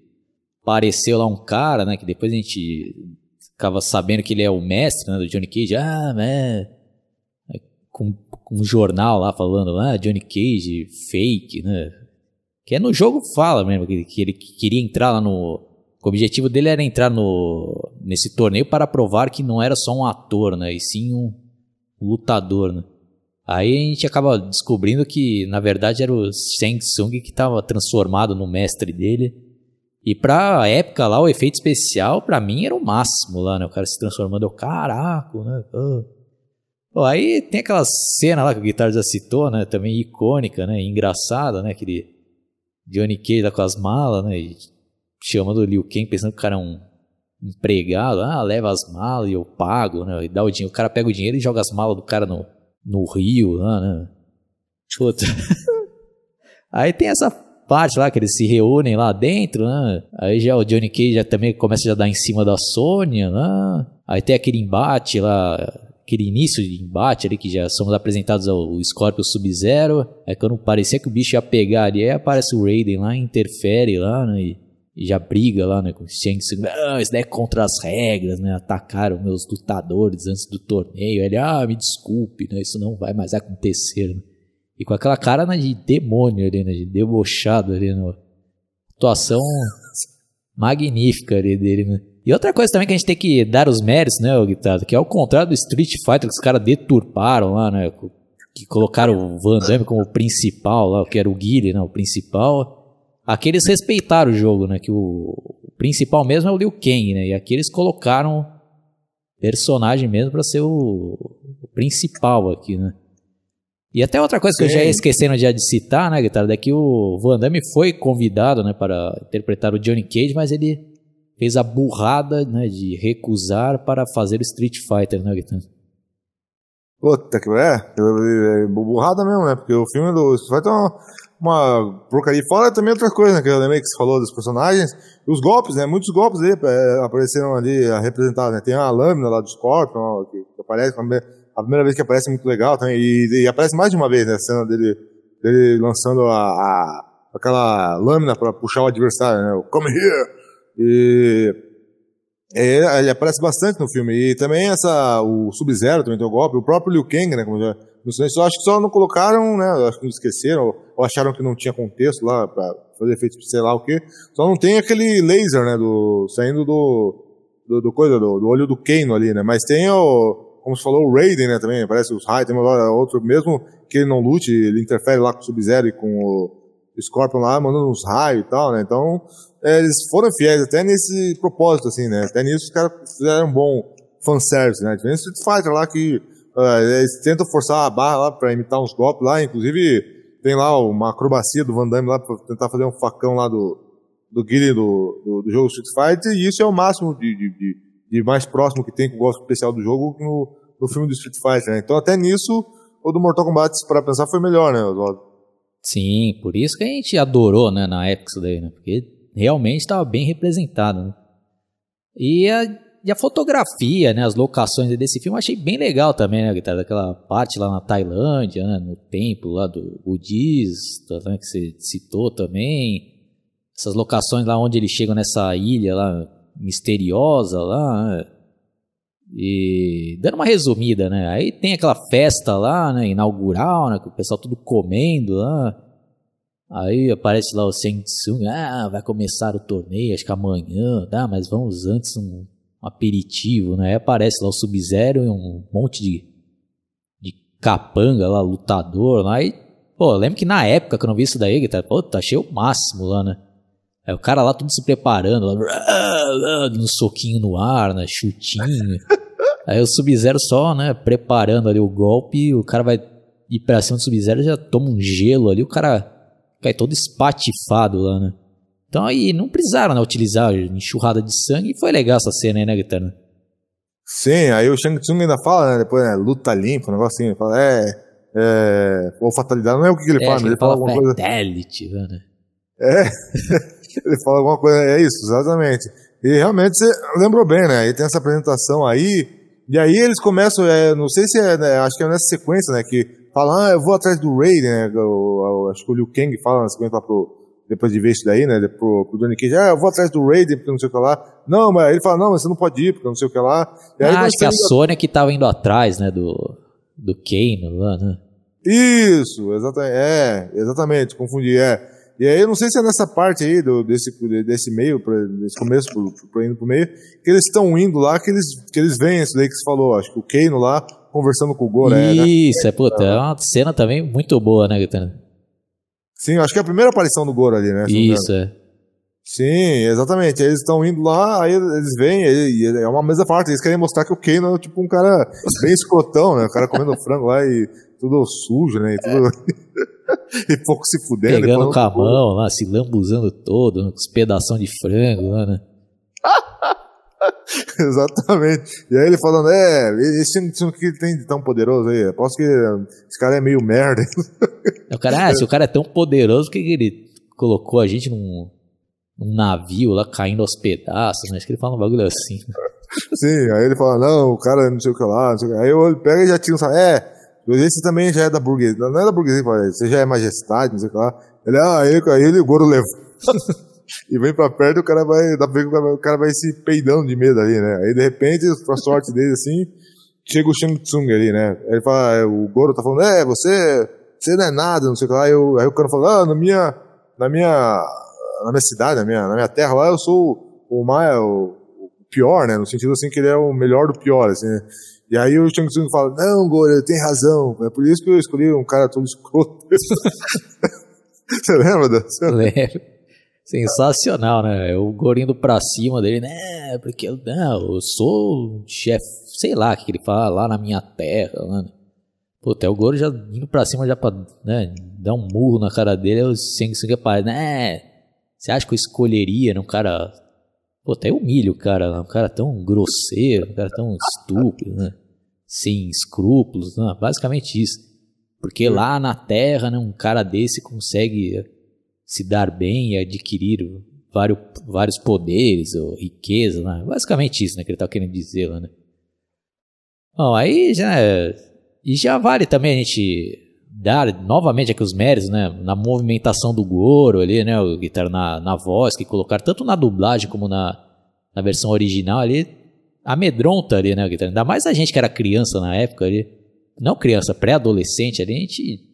apareceu lá um cara, né, que depois a gente ficava sabendo que ele é o mestre né, do Johnny Cage, ah, né, com, com um jornal lá falando, ah, Johnny Cage fake, né, que é no jogo fala mesmo, que, que ele queria entrar lá no... O objetivo dele era entrar no, nesse torneio para provar que não era só um ator, né, e sim um lutador, né. Aí a gente acaba descobrindo que, na verdade, era o Shang Tsung que estava transformado no mestre dele E pra época lá, o efeito especial, pra mim, era o máximo lá, né? O cara se transformando, eu, caraca, né? Pô, aí tem aquela cena lá que o Guitar já citou, né? Também icônica, né? Engraçada, né? Aquele Johnny Cage lá com as malas, né? E chamando o Liu Kang, pensando que o cara é um empregado. Ah, leva as malas e eu pago, né? E dá o dinheiro. O cara pega o dinheiro e joga as malas do cara no, no rio lá, né? Puta. (laughs) aí tem essa parte lá que eles se reúnem lá dentro, né? Aí já o Johnny Cage já também começa a dar em cima da Sônia, né? Aí tem aquele embate lá, aquele início de embate ali que já somos apresentados ao Scorpio Sub-Zero. Aí quando parecia que o bicho ia pegar ali, aí aparece o Raiden lá, interfere lá, né? E, e já briga lá, né, com o Shang Tsung, ah, isso daí é contra as regras, né, atacaram meus lutadores antes do torneio, ele, ah, me desculpe, né, isso não vai mais acontecer, né? E com aquela cara né, de demônio ali, né, de debochado ali, né, atuação magnífica ali dele, né. E outra coisa também que a gente tem que dar os méritos, né, o Guitarra, que é o contrário do Street Fighter, que os caras deturparam lá, né, que colocaram o Van Damme como principal lá, que era o Guile, né, o principal, Aqui eles respeitaram o jogo, né? Que o, principal mesmo é o Liu Kang, né? E aqui eles colocaram personagem mesmo para ser o, o, principal aqui, né? E até outra coisa que Sim. eu já ia esquecendo de, de citar, né, Guitarra, é que o Van Damme foi convidado, né, para interpretar o Johnny Cage, mas ele fez a burrada, né, de recusar para fazer o Street Fighter, né, Guitarra? Puta que é, é, é burrada mesmo, né? Porque o filme do Street Fighter é uma, uma porcaria. Fora também outra coisa, né, que eu lembrei que você falou dos personagens, os golpes, né? Muitos golpes aí é, apareceram ali representados, né? Tem a lâmina lá do Scorpion, que, que aparece, a primeira vez que aparece é muito legal também, e, e, aparece mais de uma vez, né? A cena dele, dele lançando a, a aquela lâmina para puxar o adversário, né? O Come here! E é, ele aparece bastante no filme. E também essa, o Sub-Zero também o golpe, o próprio Liu Kang, né? Como já, eu acho que só não colocaram, né? Acho que não esqueceram, ou acharam que não tinha contexto lá pra fazer efeito sei lá o quê. Só não tem aquele laser, né? Do, saindo do, do, do coisa, do, do, olho do Kano ali, né? Mas tem o, como você falou, o Raiden, né? Também, parece os raios, tem outro, mesmo que ele não lute, ele interfere lá com o Sub-Zero e com o Scorpion lá, mandando uns raios e tal, né? Então, é, eles foram fiéis até nesse propósito, assim, né? Até nisso os caras fizeram um bom fanservice, né? Diferente Street Fighter lá que uh, eles tentam forçar a barra lá pra imitar uns golpes lá, inclusive tem lá uma acrobacia do Van Damme lá pra tentar fazer um facão lá do, do Guile do, do, do, jogo Street Fighter, e isso é o máximo de, de, de, de mais próximo que tem com o golpe especial do jogo no, no filme do Street Fighter, né? Então até nisso, o do Mortal Kombat, para pensar, foi melhor, né, Oswaldo? Sim, por isso que a gente adorou, né, na época isso daí, né? Porque realmente estava bem representado. Né? E, a, e a fotografia, né, as locações desse filme, eu achei bem legal também, né, daquela parte lá na Tailândia, né, no templo lá do budista, né, que você citou também. Essas locações lá onde eles chegam nessa ilha lá misteriosa lá, né? E dando uma resumida, né? Aí tem aquela festa lá, né, inaugural, né, com o pessoal tudo comendo lá. Aí aparece lá o Shang Tsung, ah, vai começar o torneio, acho que amanhã, tá? Mas vamos antes um, um aperitivo, né? Aí aparece lá o Sub-Zero e um monte de, de capanga lá, lutador lá. E, pô, lembro que na época que eu não vi isso daí, tá, pô, tá cheio o máximo lá, né? Aí o cara lá tudo se preparando, lá, (laughs) no soquinho no ar, né? Chutinho. (laughs) Aí o Sub-Zero só, né, preparando ali o golpe, o cara vai ir pra cima do Sub-Zero, já toma um gelo ali, o cara cai todo espatifado lá, né? Então aí não precisaram né, utilizar enxurrada de sangue e foi legal essa cena aí, né, Guitarra? Sim, aí o Shang Tsung ainda fala, né, depois, né, luta limpa, um negocinho, ele fala, é, é, ou fatalidade, não é o que, que ele é, fala, mas ele fala, fala alguma fatality, coisa... né? É, (laughs) ele fala alguma coisa, é isso, exatamente. E realmente você lembrou bem, né, aí tem essa apresentação aí, e aí eles começam, é, não sei se é, né, acho que é nessa sequência, né, que fala, ah, eu vou atrás do Ray, né? Acho que o Liu Kang fala na sequência lá pro, depois de ver isso daí, né? Pro, pro Johnny Cage, ah, eu vou atrás do Raiden porque não sei o que lá. Não, mas ele fala, não, mas você não pode ir porque não sei o que lá. E aí, ah, acho que a. Sônia que tava indo atrás, né? Do, do Kane lá, né? Isso, exatamente, é, exatamente, confundi, é. E aí eu não sei se é nessa parte aí, do, desse, desse meio, desse começo pro, pro, indo pro meio, que eles estão indo lá, que eles, que eles veem isso daí que você falou, acho que o Kano lá conversando com o Goro. Isso, é, né? é, puta, é uma cena também muito boa, né, Gaetano? Sim, acho que é a primeira aparição do Goro ali, né? Isso, é. Sim, exatamente. Eles estão indo lá, aí eles vêm, e é uma mesa farta. Eles querem mostrar que o Kano é tipo um cara bem escrotão, né? O cara comendo (laughs) frango lá e tudo sujo, né? E, tudo... (laughs) e pouco se fudendo. Pegando com a mão lá, se lambuzando todo, né? com os pedaços de frango lá, né? (laughs) (laughs) Exatamente. E aí ele falando, é, esse time que tem de tão poderoso aí, aposto que esse cara é meio merda. (laughs) O cara, ah, se o cara é tão poderoso, que ele colocou a gente num, num navio lá caindo aos pedaços, né? Acho que ele fala um bagulho assim. (laughs) Sim, aí ele fala, não, o cara não sei o que lá, não sei o que. Aí eu pego e já tira um é, esse também já é da burguesia, não é da burguesia, você já é majestade, não sei o que lá. Ele, ah, aí, aí ele o Goro levou. E vem pra perto o cara vai, dá pra ver que o cara vai se peidando de medo ali, né? Aí de repente, pra sorte dele assim, chega o Shang Tsung ali, né? Ele fala, é, o Goro tá falando, é, você, você não é nada, não sei o que lá. Aí, o, aí o cara fala, ah, na minha, na minha, na minha cidade, na minha, na minha terra lá, eu sou o mais, o, o pior, né? No sentido assim que ele é o melhor do pior, assim, né? E aí o Shang Tsung fala, não, Goro, tem razão. É por isso que eu escolhi um cara todo escroto. (laughs) Você lembra dessa? Lembro. Sensacional, né? É o Goro indo pra cima dele, né? Porque eu, não, eu sou chefe, sei lá o que ele fala, lá na minha terra, né? Puta, é o Goro já indo pra cima já pra né, dar um murro na cara dele, o Seng Seng pai, né? Você acha que eu escolheria num cara. Pô, até humilho o cara, um cara tão grosseiro, um cara tão estúpido, né? Sem escrúpulos, né? Basicamente isso. Porque lá na Terra, né, um cara desse consegue se dar bem e adquirir vários, vários poderes ou riqueza, né? basicamente isso né, que ele está querendo dizer lá, né? Bom, aí já, e já vale também a gente dar novamente aqui os méritos, né, na movimentação do Goro ali, né, o guitarra na, na voz, que colocar tanto na dublagem como na, na versão original ali, amedronta ali, né, guitarra. Ainda mais a gente que era criança na época ali, não criança, pré-adolescente ali, a gente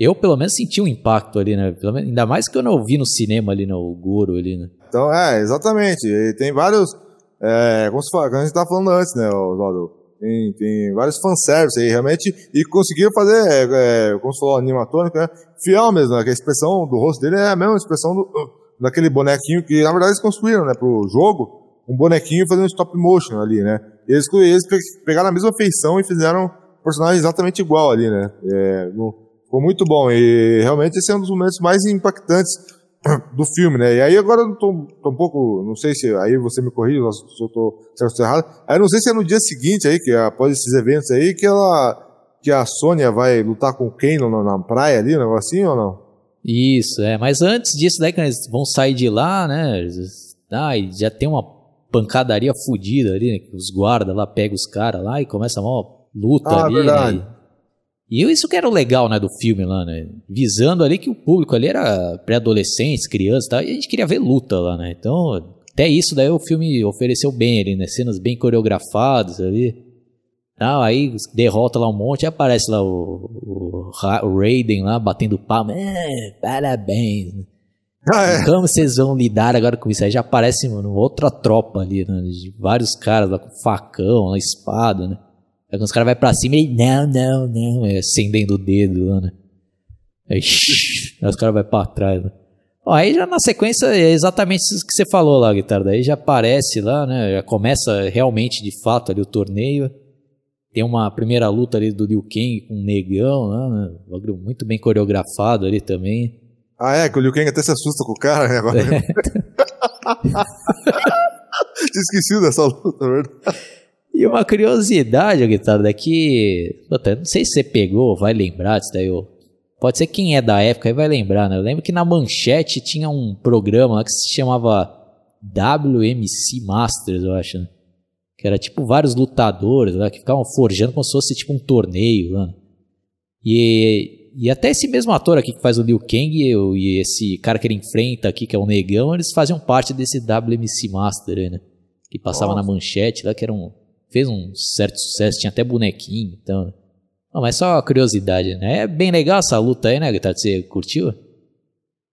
eu, pelo menos, senti um impacto ali, né? Ainda mais que eu não vi no cinema ali, no né? Goro ali, né? Então, é, exatamente. E tem vários. É, como, se fala, como a gente tava falando antes, né, Oswaldo? Tem, tem vários fanservice aí, realmente. E conseguiu fazer, é, é, como você falou, animatônico, né? Fiel mesmo, né? Que a expressão do rosto dele é a mesma expressão do, daquele bonequinho que, na verdade, eles construíram, né? Pro jogo, um bonequinho fazendo stop motion ali, né? Eles, eles pegaram a mesma feição e fizeram um personagem exatamente igual ali, né? É, no, Ficou muito bom e realmente esse é um dos momentos mais impactantes (clears throat) do filme, né? E aí agora eu tô, tô um pouco, não sei se aí você me corrige se eu tô, se eu estou errado. Aí não sei se é no dia seguinte aí, que é após esses eventos aí, que ela, que a Sônia vai lutar com Kano na, na praia ali, um negocinho ou não? Isso, é. Mas antes disso, daí que eles vão sair de lá, né? Ah, e já tem uma pancadaria fodida ali, né? Os guardas lá pegam os caras lá e começa a uma luta ah, ali, né? verdade. né? E isso que era o legal, né, do filme lá, né? Visando ali que o público ali era pré-adolescentes, crianças e tal, e a gente queria ver luta lá, né? Então, até isso daí o filme ofereceu bem ali, né? Cenas bem coreografadas ali. Tal, aí derrota lá um monte, aparece lá o, o, o Raiden lá batendo palma. É, parabéns. Ah, é. Como vocês vão lidar agora com isso? Aí já aparece, mano, outra tropa ali, né? De vários caras lá com facão, espada, né? Aí quando os caras vão pra cima, ele, não, não, não, é, acendendo o dedo lá, né? Aí, shh, (laughs) aí os caras vão pra trás, né? Ó, aí já na sequência é exatamente isso que você falou lá, guitarra. Daí já aparece lá, né? Já começa realmente de fato ali o torneio. Tem uma primeira luta ali do Liu Kang com o Negão lá, né? Muito bem coreografado ali também. Ah, é, que o Liu Kang até se assusta com o cara, né? (laughs) Agora. (laughs) É. Tinha esquecido dessa luta, é verdade. E uma curiosidade, Guitarra, é que. Puta, não sei se você pegou, vai lembrar disso daí. Pode ser quem é da época aí vai lembrar, né? Eu lembro que na manchete tinha um programa lá que se chamava WMC Masters, eu acho, né? Que era tipo vários lutadores lá que ficavam forjando como se fosse tipo um torneio lá. Né? E, e até esse mesmo ator aqui que faz o Liu Kang e, e esse cara que ele enfrenta aqui, que é o Negão, eles faziam parte desse WMC Master né? Que passava Nossa. na manchete lá, que era um fez um certo sucesso, tinha até bonequinho, então. Não, mas só curiosidade, né? É bem legal essa luta aí, né, Guitarra? Você curtiu?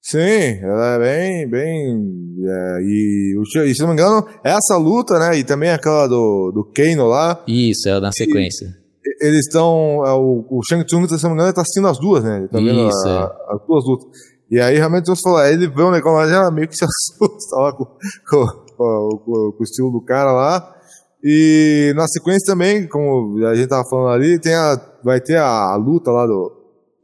Sim, ela é bem, bem. É, e, e, se não me engano, essa luta, né? E também aquela do, do Kano lá. Isso, é na sequência. E, eles estão. É, o, o Shang Tsung, se não me engano, tá assistindo as duas, né? Ele tá vendo a, as duas lutas. E aí realmente você falou, aí ele vê um negócio lá, já meio que se (laughs) assusta lá com, com, com, com o estilo do cara lá. E na sequência também, como a gente tava falando ali, tem a, vai ter a, a luta lá do,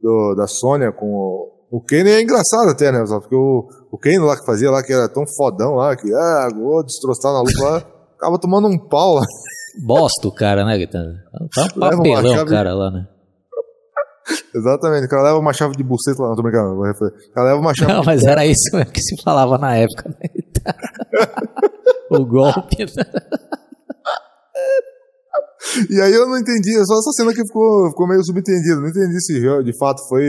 do, da Sônia com o, o Kane. É engraçado até, né? Porque o, o Kane lá que fazia lá, que era tão fodão lá, que ah, vou destroçar na luta lá, acaba tomando um pau lá. Bosta o cara, né, Guitarra? Tá um papelão o cara lá, né? Exatamente, o cara leva uma chave de buceta lá, não tô brincando, vou. O cara leva uma chave Não, mas era isso que se falava na época, né? (laughs) o golpe, né? E aí eu não entendi, é só essa cena que ficou, ficou meio subentendida. Não entendi se de fato foi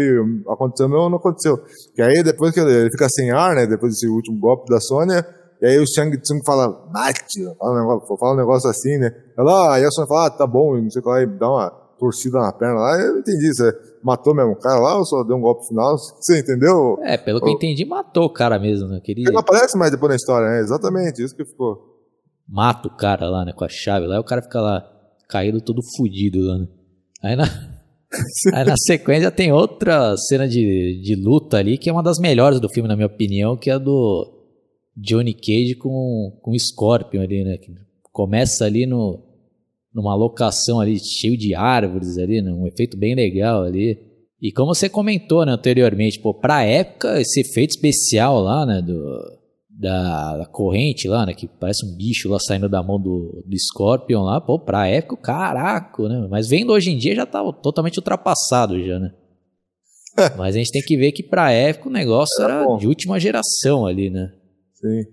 aconteceu ou não aconteceu. Que aí depois que ele fica sem ar, né? Depois desse último golpe da Sônia, e aí o Shang Tsung fala, mate, fala um negócio, fala um negócio assim, né? Ela, aí a Sônia fala, ah, tá bom, não sei o que lá, e dá uma torcida na perna lá. Eu não entendi, você matou mesmo o cara lá ou só deu um golpe final? Você entendeu? É, pelo que eu entendi, matou o cara mesmo, né? Queria... Não aparece mais depois na história, né? Exatamente, isso que ficou. Mata o cara lá, né? Com a chave lá, e o cara fica lá caído todo fudido lá, né? Aí na, (laughs) aí na sequência tem outra cena de, de luta ali, que é uma das melhores do filme, na minha opinião, que é a do Johnny Cage com, com Scorpion ali, né? Que começa ali no, numa locação ali cheio de árvores ali, né? Um efeito bem legal ali. E como você comentou né, anteriormente, pô, pra época, esse efeito especial lá, né, do, da, da, corrente lá, né? Que parece um bicho lá saindo da mão do, do Scorpion lá, pô, pra época, caraca, né? Mas vendo hoje em dia já tá totalmente ultrapassado já, né? (laughs) Mas a gente tem que ver que pra época o negócio era, era de última geração ali, né? Sim.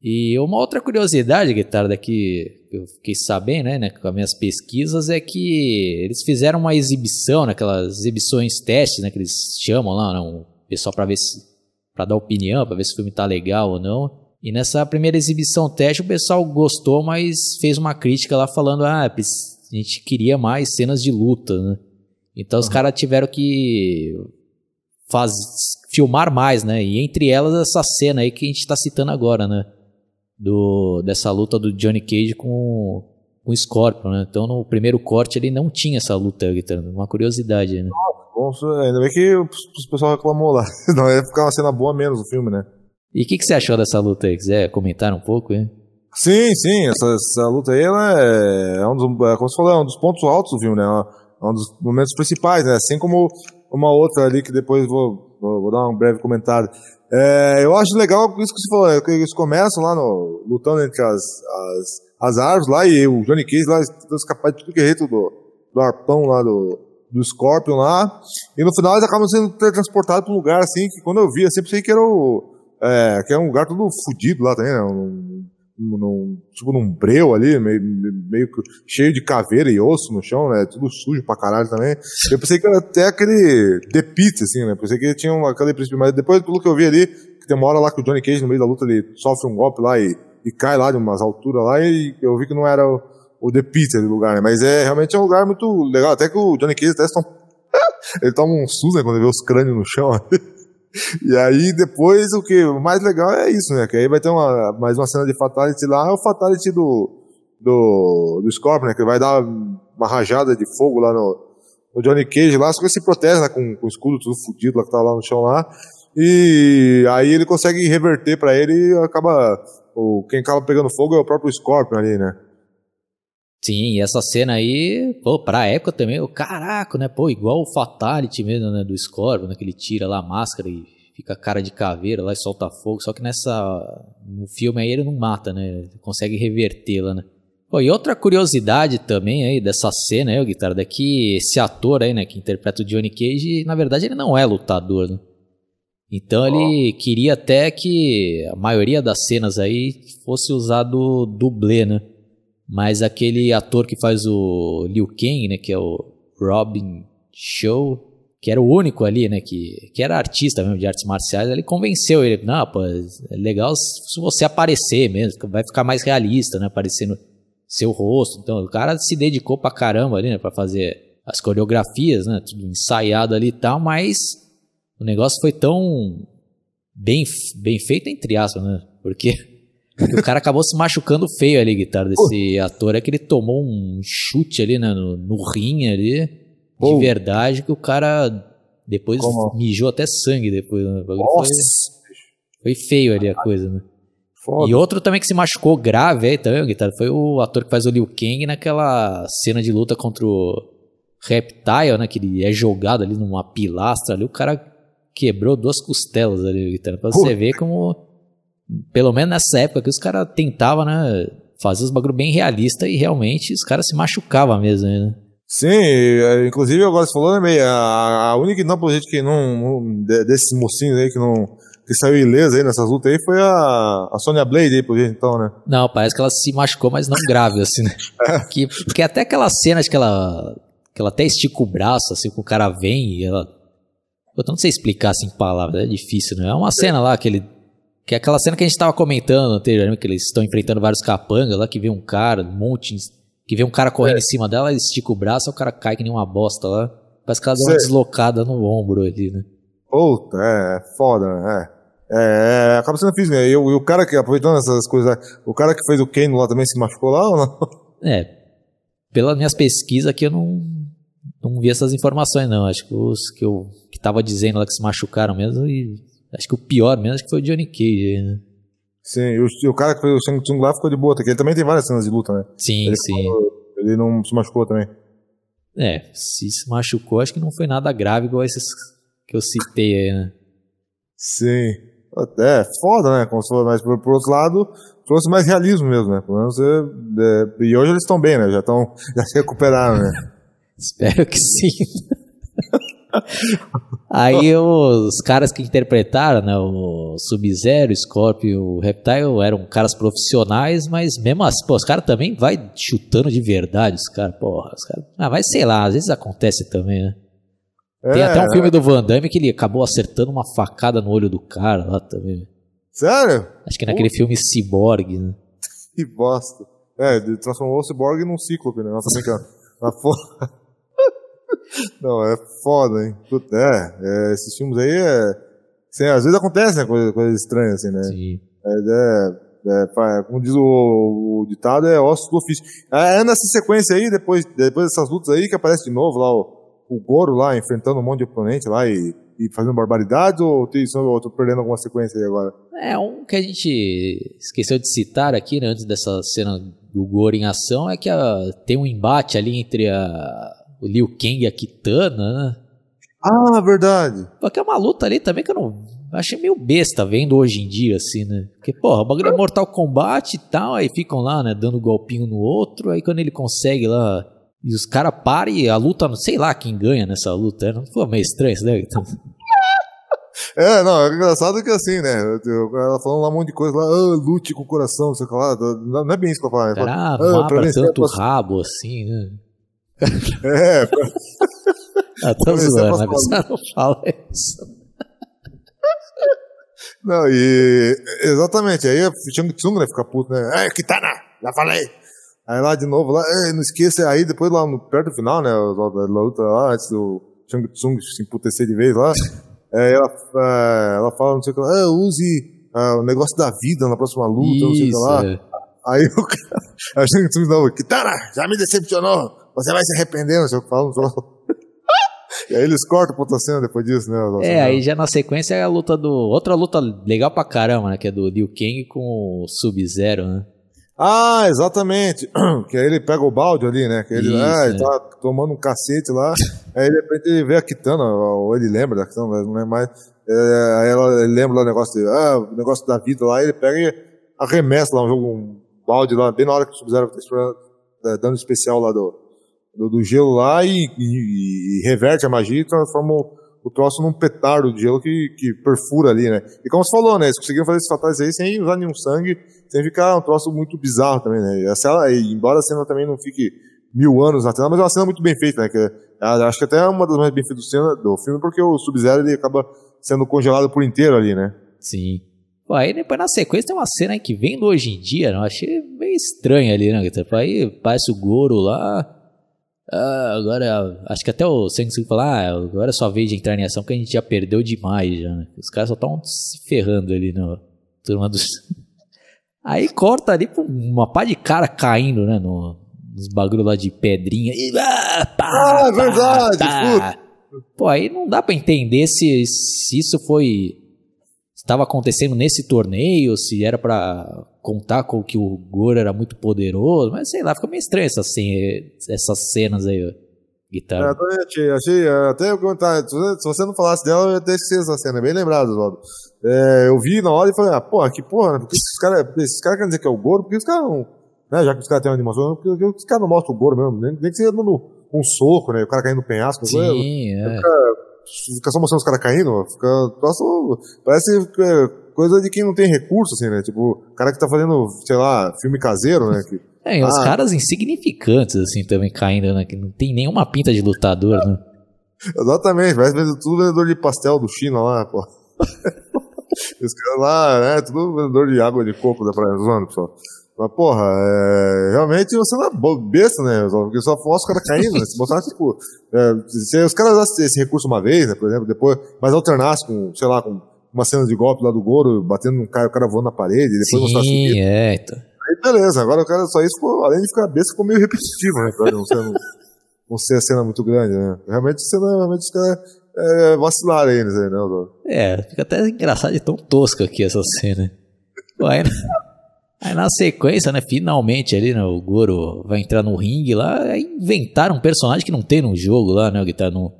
E uma outra curiosidade, guitarra, daqui eu fiquei sabendo, né, né, com as minhas pesquisas, é que eles fizeram uma exibição, naquelas né, exibições testes, né, que eles chamam lá, né, um pessoal para ver se para dar opinião, para ver se o filme tá legal ou não. E nessa primeira exibição teste, o pessoal gostou, mas fez uma crítica lá falando: ah, a gente queria mais cenas de luta, né? Então uhum. os caras tiveram que faz, filmar mais, né? E entre elas essa cena aí que a gente tá citando agora, né? Do, dessa luta do Johnny Cage com, com o Scorpion, né? Então no primeiro corte ele não tinha essa luta, uma curiosidade, né? Ainda bem que o pessoal reclamou lá. (laughs) Não ia ficar uma cena boa menos no filme, né? E o que, que, você achou dessa luta aí? Quiser comentar um pouco, hein? Sim, sim, essa, essa luta aí ela é, é um dos, é, como você falou, é um dos pontos altos do filme, né? É um dos momentos principais, né? Assim como uma outra ali que depois vou, vou, vou dar um breve comentário. É, eu acho legal isso que você falou, é, que eles começam lá no, lutando entre as, as, as árvores lá e o Johnny Cage lá tentando escapar de tudo que é jeito do, do arpão lá do, do Scorpion lá. E no final eles acabam sendo transportados para um lugar assim que quando eu vi, eu sempre pensei que era o. É, que é um lugar todo fodido lá também, né? Um, num, tipo num breu ali, meio, meio cheio de caveira e osso no chão, né? Tudo sujo pra caralho também. Eu pensei que era até aquele The Pit, assim, né? Pensei que tinha uma, aquele princípio, mas depois, pelo que eu vi ali, que tem uma hora lá que o Johnny Cage, no meio da luta, ele sofre um golpe lá e, e cai lá de umas alturas lá, e eu vi que não era o, o The Pizza do lugar, né? Mas é realmente é um lugar muito legal. Até que o Johnny Cage até toma, (laughs) ele toma um susto né, quando vê os crânios no chão. (laughs) e aí depois o que o mais legal é isso, né? Que aí vai ter uma, mais uma cena de Fatality lá, é o Fatality do, do, do Scorpion, né? Que vai dar uma rajada de fogo lá no, no Johnny Cage lá, só que ele se protege né, com, com o escudo tudo fudido lá que tá lá no chão lá. E aí ele consegue reverter para ele e acaba. O, quem acaba pegando fogo é o próprio Scorpion ali, né? Sim, e essa cena aí, pô, pra época também, o caraca, né? Pô, igual o Fatality mesmo, né? Do Scorpion, né? Que ele tira lá a máscara e fica cara de caveira lá e solta fogo. Só que nessa. No filme aí ele não mata, né? Ele consegue revertê-la, né? Pô, e outra curiosidade também aí dessa cena aí, o Guitarra, é que esse ator aí, né, que interpreta o Johnny Cage, na verdade ele não é lutador, né? Então ele queria até que a maioria das cenas aí fosse usado dublê, né? Mas aquele ator que faz o Liu Kang, né, que é o Robin Show, que era o único ali, né, que, que era artista mesmo de artes marciais, ele convenceu ele, não, pô, é legal se você aparecer mesmo, vai ficar mais realista, né, aparecendo seu rosto. Então, o cara se dedicou pra caramba ali, né, pra fazer as coreografias, né, tudo ensaiado ali e tal, mas o negócio foi tão bem, bem feito, entre aspas, né, porque o cara acabou se machucando feio ali, guitarra desse ator. É que ele tomou um chute ali né, no, no rim ali, de verdade, que o cara Depois Como? mijou até sangue depois. Né? Nossa! Foi, foi feio ali a coisa, né? Foda. E outro também que se machucou grave aí também, Guitarra, foi o ator que faz o Liu Kang naquela cena de luta contra o Reptile, né? Que ele é jogado ali numa pilastra ali, o cara quebrou duas costelas ali, Guitarra. Pra você ver como, pelo menos nessa época que os caras tentavam, né? Fazer os bagulho bem realista e realmente os caras se machucavam mesmo, né? Sim, é, inclusive agora você falou, né, a, a única não, pelo jeito, que não, não- de- desses mocinhos aí que não que saiu ilesa aí nessas lutas aí foi a, a Sonya Blade aí, por jeito, então, né? Não, parece que ela se machucou, mas não grave, assim, né? (laughs) Que, porque até aquela cena de que ela, que ela até estica o braço, assim, que o cara vem e ela. Eu não sei explicar assim em palavras, é difícil, né? É uma cena lá que ele. Que é aquela cena que a gente tava comentando anteriormente, que eles estão enfrentando vários capangas lá, que vem um cara, um monte. Que vem um cara correndo em cima dela, ela estica o braço, o cara cai que nem uma bosta lá. Parece que ela deu uma deslocada no ombro ali, né? Puta, é, foda, né? É. É, é, acaba sendo físico, né? E, o- e o cara que, aproveitando essas coisas, o cara que fez o Kano lá também se machucou lá ou não? É, pelas minhas pesquisas aqui eu não, não vi essas informações não. Acho que os que eu que tava dizendo lá que se machucaram mesmo e acho que o pior mesmo acho que foi o Johnny Cage, aí, né? Sim, e o, e o cara que fez o Shang Tsung lá ficou de boa, porque ele também tem várias cenas de luta, né? Sim, Ele, sim. ele não se machucou também. É, se se machucou, acho que não foi nada grave igual esses que eu citei aí, né? Sim. É, foda, né? Como se fosse, mas por, por outro lado, trouxe mais realismo mesmo, né? Pelo menos, é, é, e hoje eles estão bem, né? Já estão, (laughs) já se recuperaram, né? (laughs) Espero que sim. (laughs) Aí os caras que interpretaram, né, o Sub-Zero, o Scorpion e o Reptile eram caras profissionais, mas mesmo assim, pô, os caras também vai chutando de verdade, os caras, porra, os caras, ah, vai sei lá, às vezes acontece também, né? Tem É, até um filme do Van Damme que ele acabou acertando uma facada no olho do cara lá também. Sério? Acho que naquele filme Cyborg, né? Que bosta. É, ele transformou o Cyborg num cíclope, né? Nossa, brincando. (laughs) Na foda. Não, é foda, hein? É, é, esses filmes aí é. Assim, às vezes acontece, né? Coisas coisa estranhas, assim, né? Sim. É, é, fa- como diz o, o ditado, é ossos do ofício. É, é nessa sequência aí, depois, depois dessas lutas aí, que aparece de novo lá o, o Goro lá, enfrentando um monte de oponente lá e, e fazendo barbaridades, ou eu tô perdendo alguma sequência aí agora? É, um que a gente esqueceu de citar aqui, né, antes dessa cena do Goro em ação, é que a- tem um embate ali entre a, o Liu Kang e a Kitana, né? Ah, verdade. Porque é uma luta ali também que eu não. Achei meio besta vendo hoje em dia, assim, né? Porque, porra, o bagulho é Mortal Kombat e tal, aí ficam lá, né, dando golpinho no outro, aí quando ele consegue lá. E os caras param e a luta, sei lá quem ganha nessa luta. Não foi meio estranho isso, né? Então, (laughs) É, não, é engraçado que assim, né? Ela falando lá um monte de coisa lá, ah, lute com o coração, sei lá. Não é bem isso que eu falo. o cara Ah, pra tanto a rabo assim, né? É, Ah, tô a zoando, mas você não fala isso. não, e. Exatamente, aí o Shang Tsung, né, fica puto, né? É, Kitana, já falei. Aí lá de novo, lá, "É, não esqueça, aí depois lá no, perto do final, né, da luta lá, antes do Shang Tsung se emputecer de vez lá, (laughs) é, ela, é, ela fala, não sei o que lá, "Ah, use ah, o negócio da vida na próxima luta, não sei o que Isso, lá. é. Aí o (laughs) cara, a Shang Tsung de novo, Kitana, já me decepcionou, você vai se arrepender, não sei o que fala, não sei o que lá. (laughs) E aí eles cortam puta cena depois disso, né? É, aí já na sequência é a luta do. Outra luta legal pra caramba, né? Que é do Liu Kang com o Sub-Zero, né? Ah, exatamente. (clears throat) Que aí ele pega o balde ali, né? Que ele, Isso, ah, ele é. tá tomando um cacete lá. aí de repente ele vê a Kitana, ou ele lembra da Kitana, mas não lembra mais. É, aí ela, ele lembra lá o negócio, de, ah, o negócio da vida lá, ele pega e arremessa lá um jogo, um balde lá, bem na hora que o Sub-Zero tá tá dando especial lá do, do, do gelo lá e, e- e reverte a magia e transforma o, troço num petardo de gelo que, que perfura ali, né? E como você falou, né? Eles conseguiram fazer esses fatais aí sem usar nenhum sangue, sem ficar um troço muito bizarro também, né? A cena, embora a cena também não fique mil anos na tela, mas é uma cena muito bem feita, né? Que, é- acho que até é uma das mais bem feitas do, filme, porque o Sub-Zero ele acaba sendo congelado por inteiro ali, né? Sim. Pô, aí depois na sequência tem uma cena que vem do hoje em dia, né? Eu achei meio estranho ali, né? Tipo, Aí parece o Goro lá. Ah, agora, acho que até o Shang Tsung fala, ah, agora é sua vez de entrar em ação, porque a gente já perdeu demais já, né? Os caras só estão se ferrando ali no turma dos. (laughs) Aí corta ali uma pá de cara caindo, né? No, nos bagulho lá de pedrinha. E, ah, pá, Ah, é verdade, pá. Pô, aí não dá pra entender se, se isso foi. Estava acontecendo nesse torneio, se era pra contar com que o Goro era muito poderoso, mas sei lá, fica meio estranho essas, essas cenas aí, guitarra. É, achei, achei, até eu comentar, se você não falasse dela, eu ia ter esquecido essa cena, bem lembrado, Oswaldo. É, eu vi na hora e falei, ah, porra, que porra, né? Por que esses caras cara querem dizer que é o Goro? Por que os caras não. Né, já que os caras têm uma animação, por que os caras não mostram o Goro mesmo? Nem, nem que seja dando um soco, né? O cara caindo no penhasco. Sim, é. Fica, só mostrando os caras caindo, fica. Nossa, parece é, coisa de quem não tem recurso, assim, né? Tipo, o cara que tá fazendo, sei lá, filme caseiro, né? Que, (laughs) é, e ah, os caras insignificantes, assim, também caindo, né? Que não tem nenhuma pinta de lutador, né? (laughs) Exatamente, parece tudo vendedor de pastel do China lá, pô. (laughs) Os caras lá, né? Tudo vendedor de água de coco da Praia Zona, pessoal. Mas, porra, é, realmente você não é besta, né? Porque só mostra os caras caindo, né? Se mostrasse, (laughs) tipo, é, se os caras usassem esse recurso uma vez, né, por exemplo, depois, mas alternasse com, sei lá, com uma cena de golpe lá do Goro, batendo no cara, o cara voando na parede, e depois Sim, mostrasse Sim, é, então. Aí beleza, agora o cara só isso, ficou, além de ficar besta, ficou meio repetitivo, né? Pra não ser, não ser a cena muito grande, né? Realmente, cena, realmente os caras é, vacilaram aí, né? É, fica até engraçado de tão tosca aqui essa cena. Aí, aí na sequência, né, finalmente ali, né, o Goro vai entrar no ringue lá, inventaram um personagem que não tem no jogo lá, né, que tá no...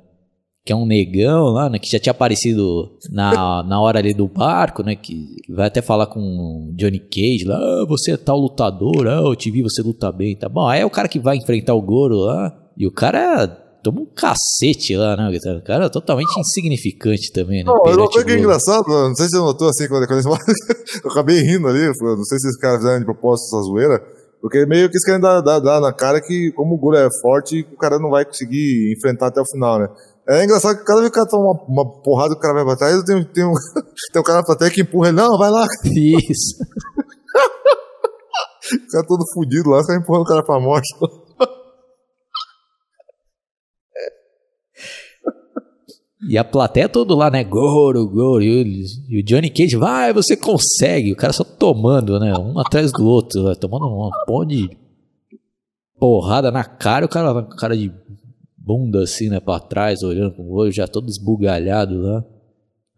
Que é um negão lá, né, que já tinha aparecido na, na hora ali do barco, né, que vai até falar com Johnny Cage lá, ah, você é tal lutador, ah, eu te vi, você luta bem, tá bom. Aí é o cara que vai enfrentar o Goro lá, e o cara toma um cacete lá, né? O cara é totalmente insignificante também, né? Não, uma coisa que é engraçado, não sei se você notou assim, quando, quando (laughs) eu acabei rindo ali, não sei se esses caras fizeram de propósito essa zoeira, porque meio que eles querem dar, dar, dar na cara que, como o Golo é forte, o cara não vai conseguir enfrentar até o final, né? É engraçado que cada vez que o cara toma uma, uma porrada, o cara vai pra trás, tem, tem, um, tem um cara na plateia que empurra ele, não, vai lá. (laughs) (laughs) Isso. o cara todo fudido lá, o cara empurrando o cara pra morte. E a plateia todo lá, né? Goro, Goro. E o, Johnny Cage, vai, você consegue. O cara só tomando, né? Um atrás do outro, né? tomando uma pão de porrada na cara. O cara cara de bunda assim, né? Pra trás, olhando com o olho já todo esbugalhado lá.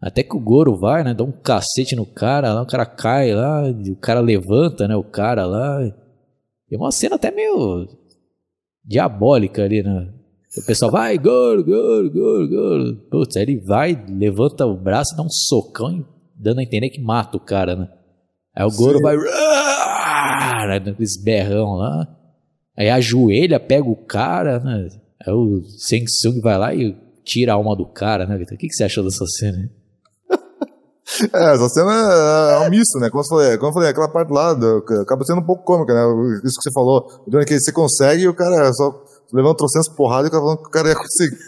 Até que o Goro vai, né? Dá um cacete no cara, lá o cara cai lá, o cara levanta, né? O cara lá. É uma cena até meio diabólica ali, né? O pessoal vai, gol, gol, gol, gol. Putz, aí ele vai, levanta o braço, dá um socão, dando a entender que mata o cara, né? Aí o Goro vai, aqueles berrão lá. Aí ajoelha, pega o cara, né? Aí o Seng vai lá e tira a alma do cara, né? O que, que você achou dessa cena? (laughs) É, essa cena é, é um misto, né? Como eu falei, como eu falei aquela parte lá do, acaba sendo um pouco cômica, né? Isso que você falou, que você consegue e o cara só levando trocentas porradas e o cara falando que o cara ia (laughs) conseguir.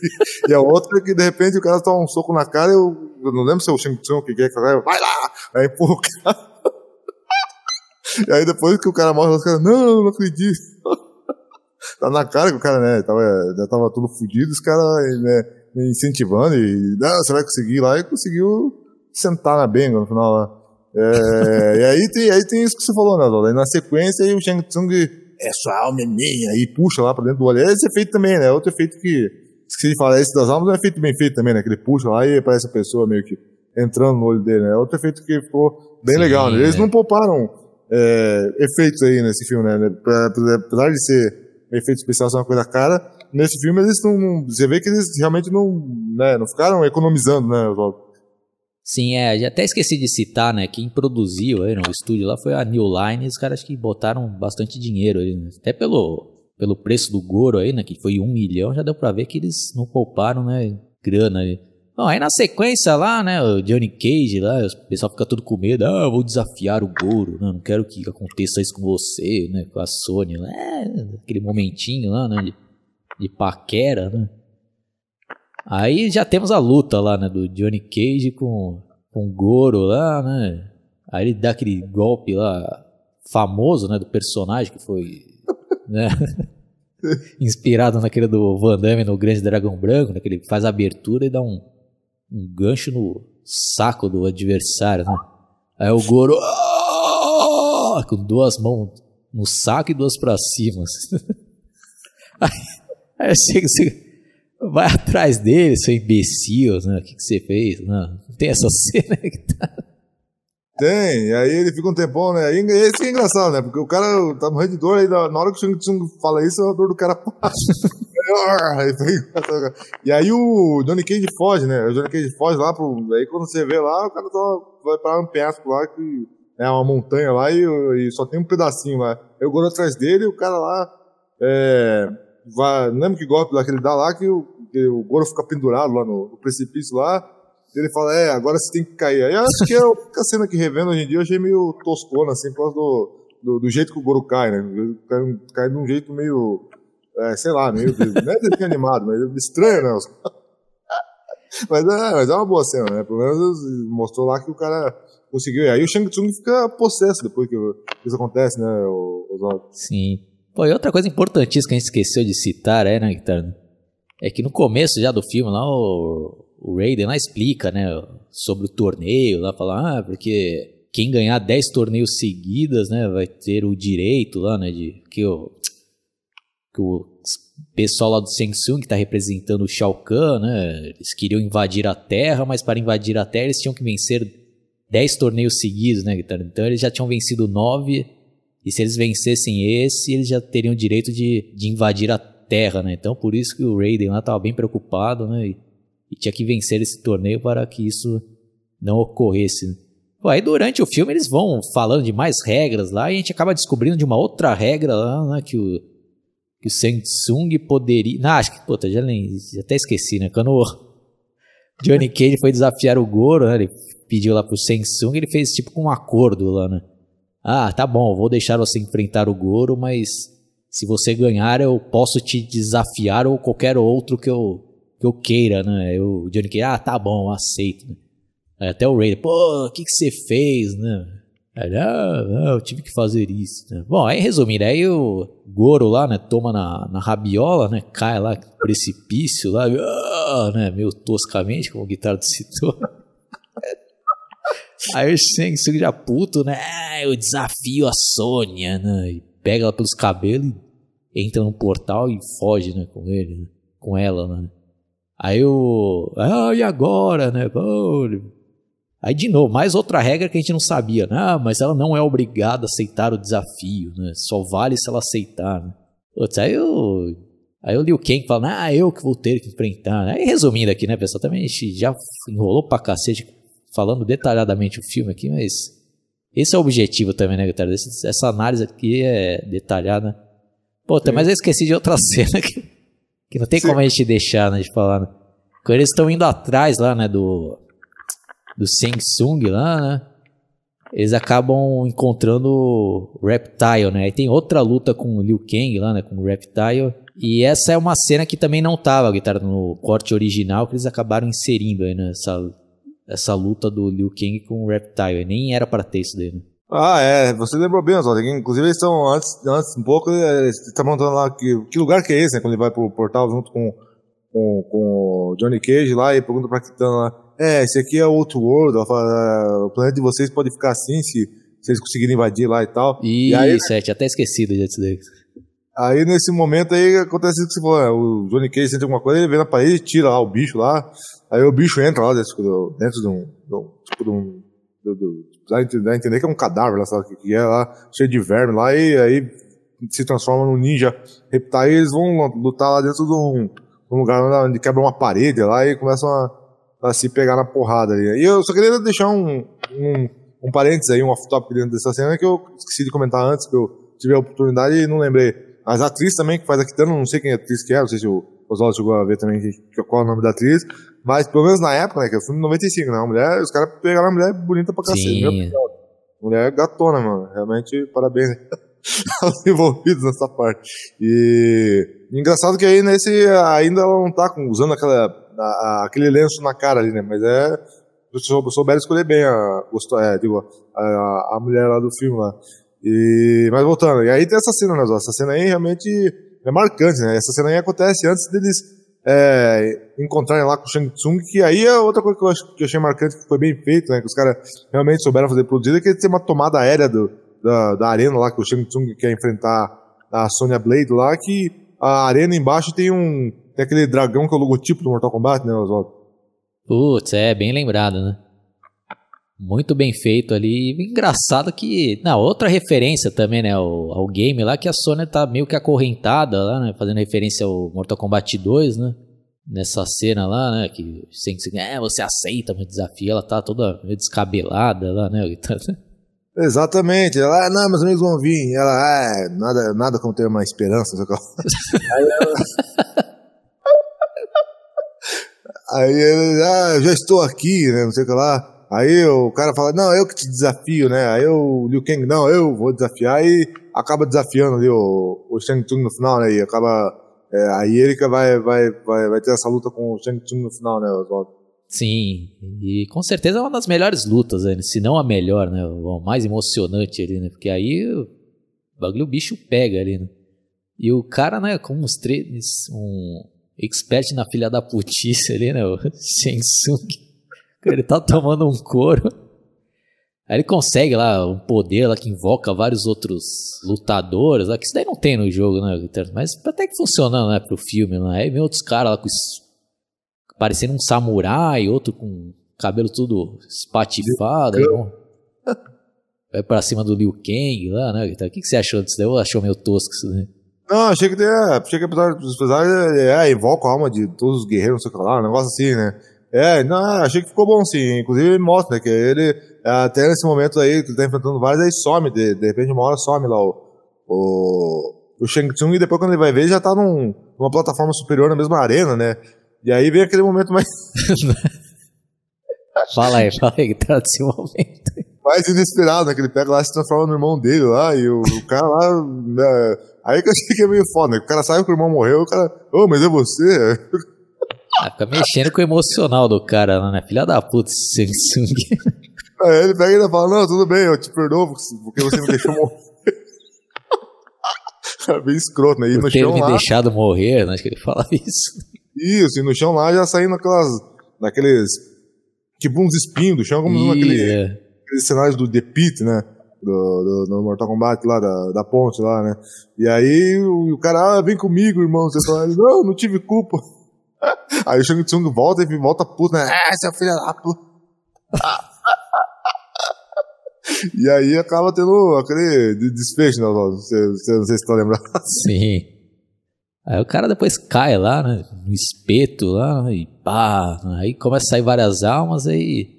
e a outra é que de repente o cara toma um soco na cara e eu, eu não lembro se é o Shang Tsung que é que vai lá! Aí empurra o cara. (laughs) e aí depois que o cara morre, os caras, não, não acredito. (laughs) tá na cara que o cara, né, tava, já tava tudo fodido, os caras, né, incentivando e, não, você vai conseguir lá e conseguiu sentar na benga no final lá. É, e aí tem, aí tem isso que você falou, né, Aí na sequência aí o Shang Tsung é sua alma é minha, e puxa lá pra dentro do olho. Esse efeito também, né? Outro efeito que, se ele falar esse das almas, é um efeito bem feito também, né? Que ele puxa lá e aparece a pessoa meio que entrando no olho dele, né? Outro efeito que ficou bem Sim, legal, né? Eles é. não pouparam é, efeitos aí nesse filme, né? Apesar de ser efeito especial ser uma coisa cara, nesse filme eles não, você vê que eles realmente não, né, não ficaram economizando, né, Oswaldo? Sim, é, até esqueci de citar, né, quem produziu aí no estúdio lá foi a New Line, os caras que botaram bastante dinheiro aí, né? até pelo, pelo preço do Goro aí, né, que foi um milhão, já deu pra ver que eles não pouparam, né, grana aí. Bom, aí na sequência lá, né, o Johnny Cage lá, o pessoal fica todo com medo, ah, eu vou desafiar o Goro, né, não quero que aconteça isso com você, né, com a Sony, é, aquele momentinho lá, né, de, de paquera, né. Aí já temos a luta lá, né, do Johnny Cage com, com o Goro lá, né? Aí ele dá aquele golpe lá famoso, né, do personagem que foi, (laughs) né, (laughs) inspirado naquele do Van Damme no Grande Dragão Branco, né, que ele faz a abertura e dá um, um gancho no saco do adversário, né? Aí o Goro ah! com duas mãos no saco e duas para cima. (laughs) aí, aí chega, chega Vai atrás dele, seu imbecil, né? O que, que você fez? Não, tem essa (laughs) cena que tá. Tem, e aí ele fica um tempão, né? E esse é engraçado, né? Porque o cara tá morrendo de dor, aí na hora que o Shang Tsung fala isso, a dor do cara passa. (laughs) e aí o Johnny Cage foge, né? O Johnny Cage foge lá pro. Aí quando você vê lá, o cara tá, vai parar um penhasco lá, que é uma montanha lá e, e só tem um pedacinho lá. Eu Goro atrás dele e o cara lá. É, vai, não lembro que golpe lá que ele dá lá, que o, que o Goro fica pendurado lá no, no precipício lá. Ele fala, é, agora você tem que cair. Aí eu acho que é a cena que revendo hoje em dia, eu achei meio toscona, assim, por causa do, do, do jeito que o Goro cai, né? Cai, cai de um jeito meio, é, sei lá, meio, não é desenho animado, mas estranho, né? (laughs) mas, é, mas é uma boa cena, né? Pelo menos mostrou lá que o cara conseguiu. E aí o Shang Tsung fica possesso depois que isso acontece, né, Oswaldo? Sim. Pô, e outra coisa importantíssima que a gente esqueceu de citar, é, né, Guitarra? É que no começo já do filme lá, o, o Raiden lá explica, né, sobre o torneio, lá fala, ah, porque quem ganhar 10 torneios seguidas, né, vai ter o direito lá, né, de que o, que o pessoal lá do Samsung que está representando o Shao Kahn, né, eles queriam invadir a Terra, mas para invadir a Terra eles tinham que vencer 10 torneios seguidos, né, Então eles já tinham vencido 9, e se eles vencessem esse, eles já teriam o direito de, de invadir a Terra, né? Então por isso que o Raiden lá estava bem preocupado, né? E, e tinha que vencer esse torneio para que isso não ocorresse. Pô, aí durante o filme eles vão falando de mais regras lá e a gente acaba descobrindo de uma outra regra lá, né, que o que o Samsung poderia, não, acho que, puta, já, nem, já até esqueci, né, quando o (laughs) Johnny Cage foi desafiar o Goro, né, ele pediu lá pro Samsung, ele fez tipo um acordo lá, né, ah, tá bom, vou deixar você enfrentar o Goro, mas se você ganhar eu posso te desafiar ou qualquer outro que eu que eu queira, né? Eu, o Johnny Cage, ah, tá bom, aceito. Né? Até o Raider, pô, o que, que você fez, né? Aí, ah, eu tive que fazer isso. Né? Bom, aí resumindo, aí o Goro lá, né, toma na, na rabiola, né, cai lá, precipício lá, ah, né, meio toscamente, como o Guitarra citou. (laughs) aí o Shang já puto, né, ah, eu desafio a Sônia, né, e pega ela pelos cabelos e entra no portal e foge, né, com ele, né, com ela, né. Aí o. Ah, e agora, né? Aí de novo, mais outra regra que a gente não sabia. Né? Ah, mas ela não é obrigada a aceitar o desafio, né? Só vale se ela aceitar, né? Putz, aí o. Aí o Liu Kang fala, ah, eu que vou ter que enfrentar. Aí resumindo aqui, né, pessoal? Também a gente já enrolou pra cacete falando detalhadamente o filme aqui, mas esse é o objetivo também, né, galera? Essa análise aqui é detalhada. Pô, mas eu esqueci de outra (laughs) cena que que não tem Sim. como a gente deixar, né, de falar. Né? Quando eles estão indo atrás lá, né, do do Samsung lá, né? Eles acabam encontrando o Reptile, né? Aí tem outra luta com o Liu Kang lá, né, com o Reptile. E essa é uma cena que também não tava, guitarra no corte original, que eles acabaram inserindo aí, né, essa, essa luta do Liu Kang com o Reptile. Nem era para ter isso dele. Ah, é, você lembrou bem, Oswaldo. Inclusive, eles estão, antes, antes um pouco, eles estão montando lá que, que lugar que é esse, né? Quando ele vai pro portal junto com, com, com o Johnny Cage lá e pergunta pra Kitana lá: É, esse aqui é outro world, ela fala, ah, o planeta de vocês pode ficar assim se, se eles conseguirem invadir lá e tal. Isso, e aí, é, tinha até esquecido disso daí. Aí nesse momento aí acontece o que você falou, né? o Johnny Cage sente alguma coisa, ele vem na parede, tira lá o bicho lá, aí o bicho entra lá dentro, dentro de um, de um tipo de um, do, do, dá a entender que é um cadáver lá, sabe que é lá, cheio de verme lá, e aí se transforma num ninja reptile e eles vão lutar lá dentro de um, um lugar onde quebra uma parede lá e começam a, a, se pegar na porrada ali. E eu só queria deixar um, um, um parênteses aí, um off-top dentro dessa cena que eu esqueci de comentar antes, que eu tive a oportunidade e não lembrei. As atrizes também que faz a Kitana, não sei quem é a atriz que é, não sei se o Oswaldo chegou a ver também qual é o nome da atriz, mas pelo menos na época, né, que é o filme 95, né, a mulher, os caras pegaram uma mulher bonita pra cacete. Mulher gatona, mano, realmente parabéns (laughs) aos envolvidos nessa parte. E engraçado que aí nesse, ainda ela não tá usando aquela, a, aquele lenço na cara ali, né, mas é, souberam escolher bem a, é, digo, a, a mulher lá do filme lá. E, mas voltando, e aí tem essa cena, né, essa cena aí realmente é marcante, né, essa cena aí acontece antes deles é, encontrarem lá com o Shang Tsung, que aí é outra coisa que eu, acho, que eu achei marcante, que foi bem feito, né, que os caras realmente souberam fazer produzida, que é ter uma tomada aérea do, da, da arena lá, que o Shang Tsung quer enfrentar a Sonya Blade lá, que a arena embaixo tem um, tem aquele dragão que é o logotipo do Mortal Kombat, né, Oswaldo? Putz, é bem lembrado, né? Muito bem feito ali. Engraçado que. Na outra referência também, né? Ao, ao, game lá, que a Sony tá meio que acorrentada lá, né? Fazendo referência ao Mortal Kombat 2, né? Nessa cena lá, né? Que sem é, você aceita meu desafio, ela tá toda meio descabelada lá, né? (laughs) Exatamente. Ela, ah, não, meus amigos vão vir. Ela, ah, nada, nada como ter uma esperança. (laughs) Aí ela. (laughs) Aí ah, já estou aqui, né? Não sei o que lá. Aí o cara fala, não, eu que te desafio, né? Aí o Liu Kang, não, eu vou desafiar e acaba desafiando ali o, o Shang Tsung no final, né? E acaba. É, a Erika vai, vai, vai, vai ter essa luta com o Shang Tsung no final, né, Oswaldo? Sim, e com certeza é uma das melhores lutas, né? se não a melhor, né? O mais emocionante ali, né? Porque aí o bagulho o bicho pega ali, né? E o cara, né, com uns três, um expert na filha da putice ali, né? O (laughs) Shang Tsung. (laughs) Ele tá tomando um couro. Aí ele consegue lá um poder lá que invoca vários outros lutadores lá, que isso daí não tem no jogo, né? Mas até que funcionando, né, pro filme, né? Aí vem outros caras lá com parecendo um samurai, outro com cabelo tudo espatifado. Aí, (laughs) vai pra cima do Liu Kang lá, né? O que, que você achou disso daí? Ou achou meio tosco isso daí? Não, achei que, é, achei que apesar dos é, é, invoca a alma de todos os guerreiros, não sei o que lá, um negócio assim, né? É, não, achei que ficou bom sim. Inclusive mostra né, que ele, até nesse momento aí, que ele tá enfrentando vários, aí some, de, de repente uma hora some lá o, o, o Shang Tsung e depois quando ele vai ver já tá num, numa plataforma superior na mesma arena, né? E aí vem aquele momento mais. (laughs) fala aí, fala aí que tá desse momento. Mais inesperado, né? Que ele pega lá e se transforma no irmão dele lá, e o, o cara lá. Né, aí que eu achei que é meio foda, né? O cara sabe que o irmão morreu, o cara. Ô, oh, mas é você? (laughs) Ah, fica mexendo com o emocional do cara, né? Filha da puta, Samsung. Aí ele pega e ainda fala, não, tudo bem, eu te perdoo porque você me deixou morrer. (laughs) é bem escroto, né? E Por no ter me lá... deixado morrer, né? Acho que ele fala (laughs) isso. Isso, e no chão lá já saindo aquelas, daqueles, tipo uns espinhos do chão, como Ih, naquele, é. aqueles cenários do The Pit, né? Do, do, do, Mortal Kombat lá, da, da ponte lá, né? E aí o, o cara, ah, vem comigo, irmão. Você fala, não, não tive culpa. (laughs) Aí o Shang Tsung volta e volta puto, né? Ah, seu filho da puta. (laughs) e aí acaba tendo aquele desfecho, né? Não sei, não se tá lembrado. (laughs) Sim. Aí o cara depois cai lá, né? No espeto lá, e pá. Aí começa a sair várias almas, aí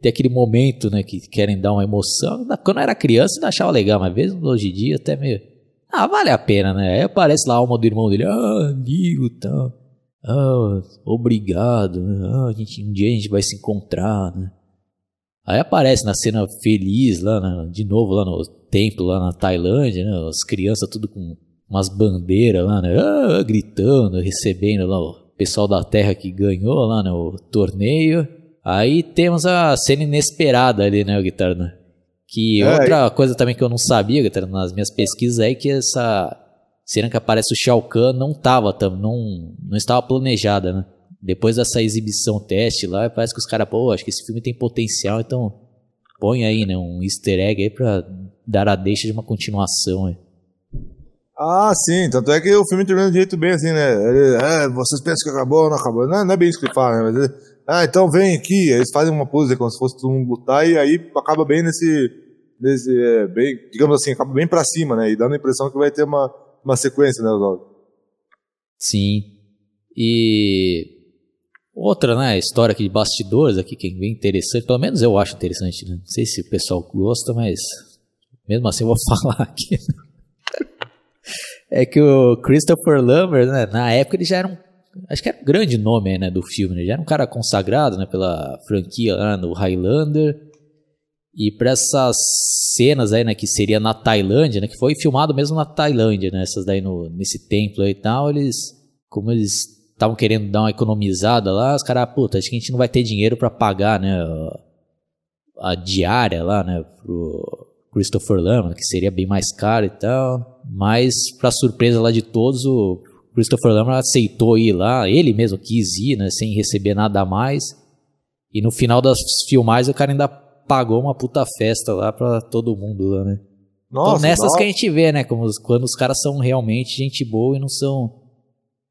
tem aquele momento, né? Que querem dar uma emoção. Quando eu era criança, eu achava legal, mas mesmo hoje em dia, até meio. Ah, vale a pena, né? Aí aparece lá a alma do irmão dele, ah, amigo e tal. Ah, obrigado. Né? Ah, a gente, um dia a gente vai se encontrar, né? Aí aparece na cena feliz lá, né? de novo lá no templo lá na Tailândia, né? As crianças tudo com umas bandeiras lá, né? Ah, gritando, recebendo lá o pessoal da Terra que ganhou lá, né? O torneio. Aí temos a cena inesperada ali, né, guitarra? Que é, outra coisa também que eu não sabia, guitarra, nas minhas pesquisas é que essa cena que aparece o Shao Kahn não tava, não, não estava planejada, né? Depois dessa exibição teste lá, parece que os caras, pô, acho que esse filme tem potencial, então põe aí, né, um easter egg aí pra dar a deixa de uma continuação. Ah, sim, tanto é que o filme termina de jeito bem assim, né? Ele, é, vocês pensam que acabou ou não acabou? Não, não, é bem isso que ele fala, né? Mas ele, ah, então vem aqui, eles fazem uma pose como se fosse mundo lutar e aí acaba bem nesse, nesse é, bem, digamos assim, acaba bem pra cima, né? E dando a impressão que vai ter uma, uma sequência, né, Oswaldo? Sim. E outra, né, história aqui de bastidores aqui que é bem interessante, pelo menos eu acho interessante, né? Não sei se o pessoal gosta, mas mesmo assim eu vou (laughs) falar aqui. é que o Christopher Lambert, né, na época ele já era um acho que era um grande nome, né, do filme, né? Já era um cara consagrado, né, pela franquia lá no Highlander. E para essas cenas aí, né, que seria na Tailândia, né, que foi filmado mesmo na Tailândia, né, essas daí no, nesse templo aí e tal, eles, como eles estavam querendo dar uma economizada lá, os caras, puta, acho que a gente não vai ter dinheiro para pagar, né, a, diária lá, né, pro Christopher Lambert, que seria bem mais caro e tal, mas para surpresa lá de todos, o Christopher Lambert aceitou ir lá, ele mesmo quis ir, né, sem receber nada a mais, e no final das filmagens o cara ainda pagou uma puta festa lá pra todo mundo lá, né? Nossa, então nessas nossa. que a gente vê, né? Como, quando os caras são realmente gente boa e não são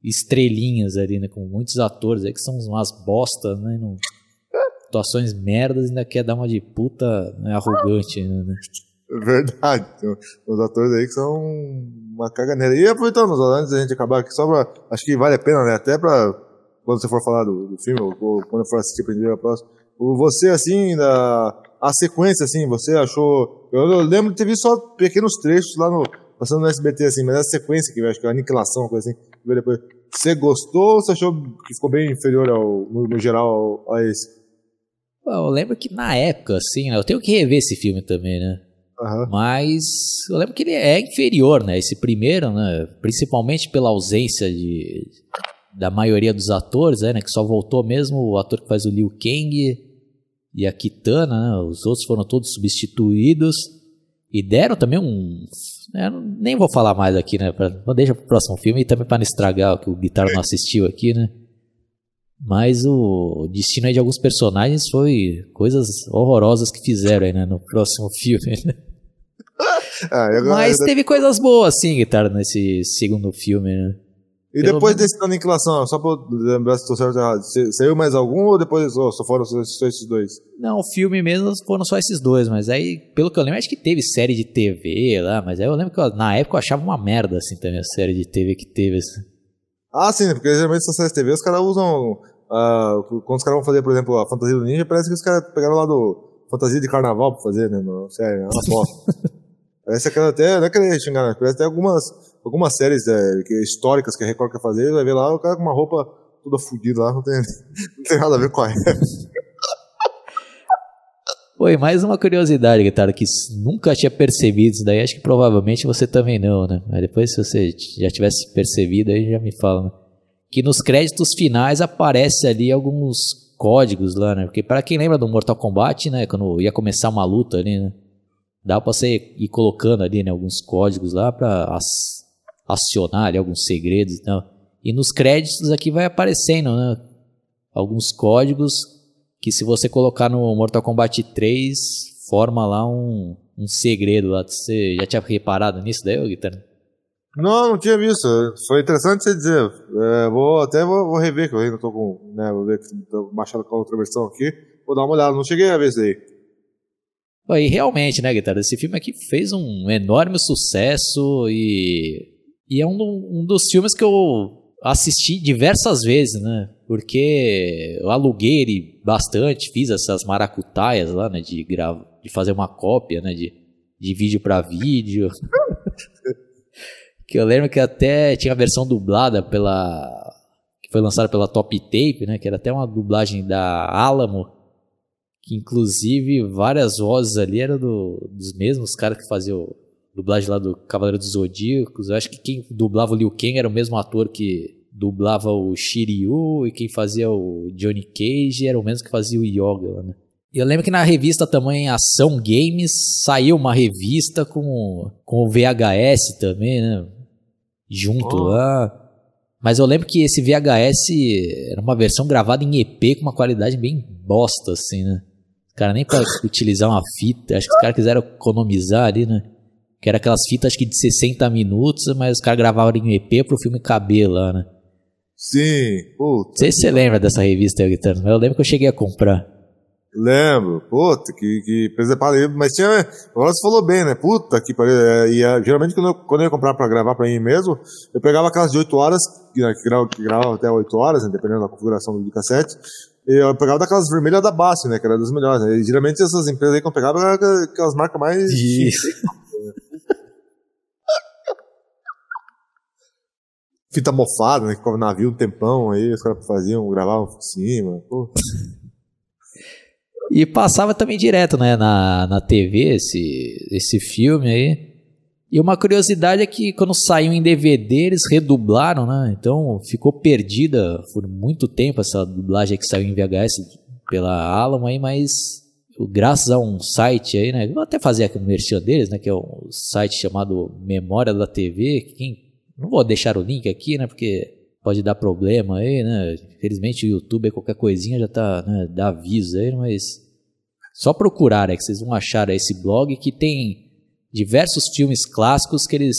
estrelinhas ali, né? Com muitos atores aí que são umas bostas, né? Não, atuações merdas ainda quer dar uma de puta né, arrogante, né? Verdade. Tem os atores aí que são uma caganeira. E aproveitando, antes da gente acabar aqui, só pra. Acho que vale a pena, né? Até pra. Quando você for falar do, do filme, ou, ou quando for assistir pra a próxima. Você, assim, da, a sequência, assim, você achou. Eu, eu lembro de ter visto só pequenos trechos lá no. Passando no SBT, assim, mas a sequência que eu acho que é a aniquilação, coisa assim, depois. Você gostou ou você achou que ficou bem inferior ao, no, no geral a esse? Eu lembro que na época, assim, né, eu tenho que rever esse filme também, né? Uhum. Mas eu lembro que ele é inferior, né? Esse primeiro, né? Principalmente pela ausência de, da maioria dos atores, né? Que só voltou mesmo o ator que faz o Liu Kang e a Kitana, né? Os outros foram todos substituídos e deram também um. Né? Nem vou falar mais aqui, né? Pra, deixa pro próximo filme e também para não estragar o que o Guitar não assistiu aqui, né? Mas o destino de alguns personagens foi coisas horrorosas que fizeram aí, né, no próximo (laughs) filme. Né? Ah, Mas teve coisas boas, sim, guitarra, nesse segundo filme, né? E depois menos... desse da aniquilação, só pra lembrar se estou certo ou errado, saiu mais algum ou depois oh, só foram só esses dois? Não, o filme mesmo foram só esses dois, mas aí, pelo que eu lembro, acho que teve série de TV lá, mas aí eu lembro que eu, na época eu achava uma merda, assim, também, a série de TV que teve. Assim. Ah, sim, porque geralmente essas séries de TV os caras usam. Uh, quando os caras vão fazer, por exemplo, a fantasia do ninja, parece que os caras pegaram lá do fantasia de carnaval pra fazer, né? No, sério, é uma foto. (laughs) Parece aquela até, não é querer xingar, né? Parece até algumas, algumas séries é, que, históricas que a Record quer fazer, vai ver lá o cara com uma roupa toda fodida lá, não tem, (laughs) não tem nada a ver com a época. Oi, mais uma curiosidade, Guitarra, que nunca tinha percebido isso daí, acho que provavelmente você também não, né? Mas depois, se você já tivesse percebido, aí já me fala, né? Que nos créditos finais aparece ali alguns códigos lá, né? Porque para quem lembra do Mortal Kombat, né? Quando ia começar uma luta ali, né? Dá para você ir colocando ali né, alguns códigos lá para acionar ali, alguns segredos e tal. E nos créditos aqui vai aparecendo né, alguns códigos que se você colocar no Mortal Kombat 3 forma lá um, um segredo lá. Você já tinha reparado nisso daí, Guitarra? Não, não tinha visto. Foi interessante você dizer. É, vou até vou, vou, rever, que eu ainda tô com. Né, vou ver que tô baixando com a outra versão aqui. Vou dar uma olhada. Não cheguei a ver isso aí. E realmente, né, Guitarra, esse filme aqui fez um enorme sucesso e, e é um, um dos filmes que eu assisti diversas vezes, né? Porque eu aluguei ele bastante, fiz essas maracutaias lá, né? De, grava, de fazer uma cópia, né? De, de vídeo para vídeo. (laughs) que eu lembro que até tinha a versão dublada pela. que foi lançada pela Top Tape, né? Que era até uma dublagem da Alamo que inclusive várias vozes ali eram do, dos mesmos caras que faziam dublagem lá do Cavaleiro dos Zodíacos. Eu acho que quem dublava o Liu Kang era o mesmo ator que dublava o Shiryu e quem fazia o Johnny Cage era o mesmo que fazia o Yoga, né? E eu lembro que na revista também Ação Games saiu uma revista com, com o VHS também, né? Junto oh. lá. Mas eu lembro que esse VHS era uma versão gravada em EP com uma qualidade bem bosta, assim, né? Cara, nem pra (laughs) utilizar uma fita. Acho que os caras quiseram economizar ali, né? Que era aquelas fitas, acho que de 60 minutos, mas os caras gravavam em EP pro filme caber lá, né? Sim, puta. Não sei se você lembra dessa revista, Guitarra, mas eu lembro que eu cheguei a comprar. Lembro, puta, que, que preservado. Mas tinha. Agora você falou bem, né? Puta que pariu. É, e é, geralmente quando eu, quando eu ia comprar pra gravar pra mim mesmo, eu pegava aquelas de 8 horas, que, né, que, grava, que gravava até 8 horas, né, dependendo da configuração do cassete. Eu pegava daquelas vermelhas da Basf, né? Que era das melhores. Né? Geralmente essas empresas aí que eu pegava eram aquelas marcas mais. Isso. (laughs) Fita mofada, né? Que ficava no navio um tempão aí, os caras faziam, gravavam por cima. Pô. E passava também direto, né, na, na TV esse, esse filme aí. E uma curiosidade é que quando saiu em DVD, eles redublaram, né? Então ficou perdida por muito tempo essa dublagem que saiu em VHS pela Alamo aí, mas graças a um site aí, né? Vou até fazer aqui no merchan deles, né? Que é um site chamado Memória da TV. Quem, não vou deixar o link aqui, né? Porque pode dar problema aí, né? Infelizmente o YouTube, qualquer coisinha já tá, né? Dá aviso aí, mas só procurar é que vocês vão achar esse blog que tem diversos filmes clássicos que eles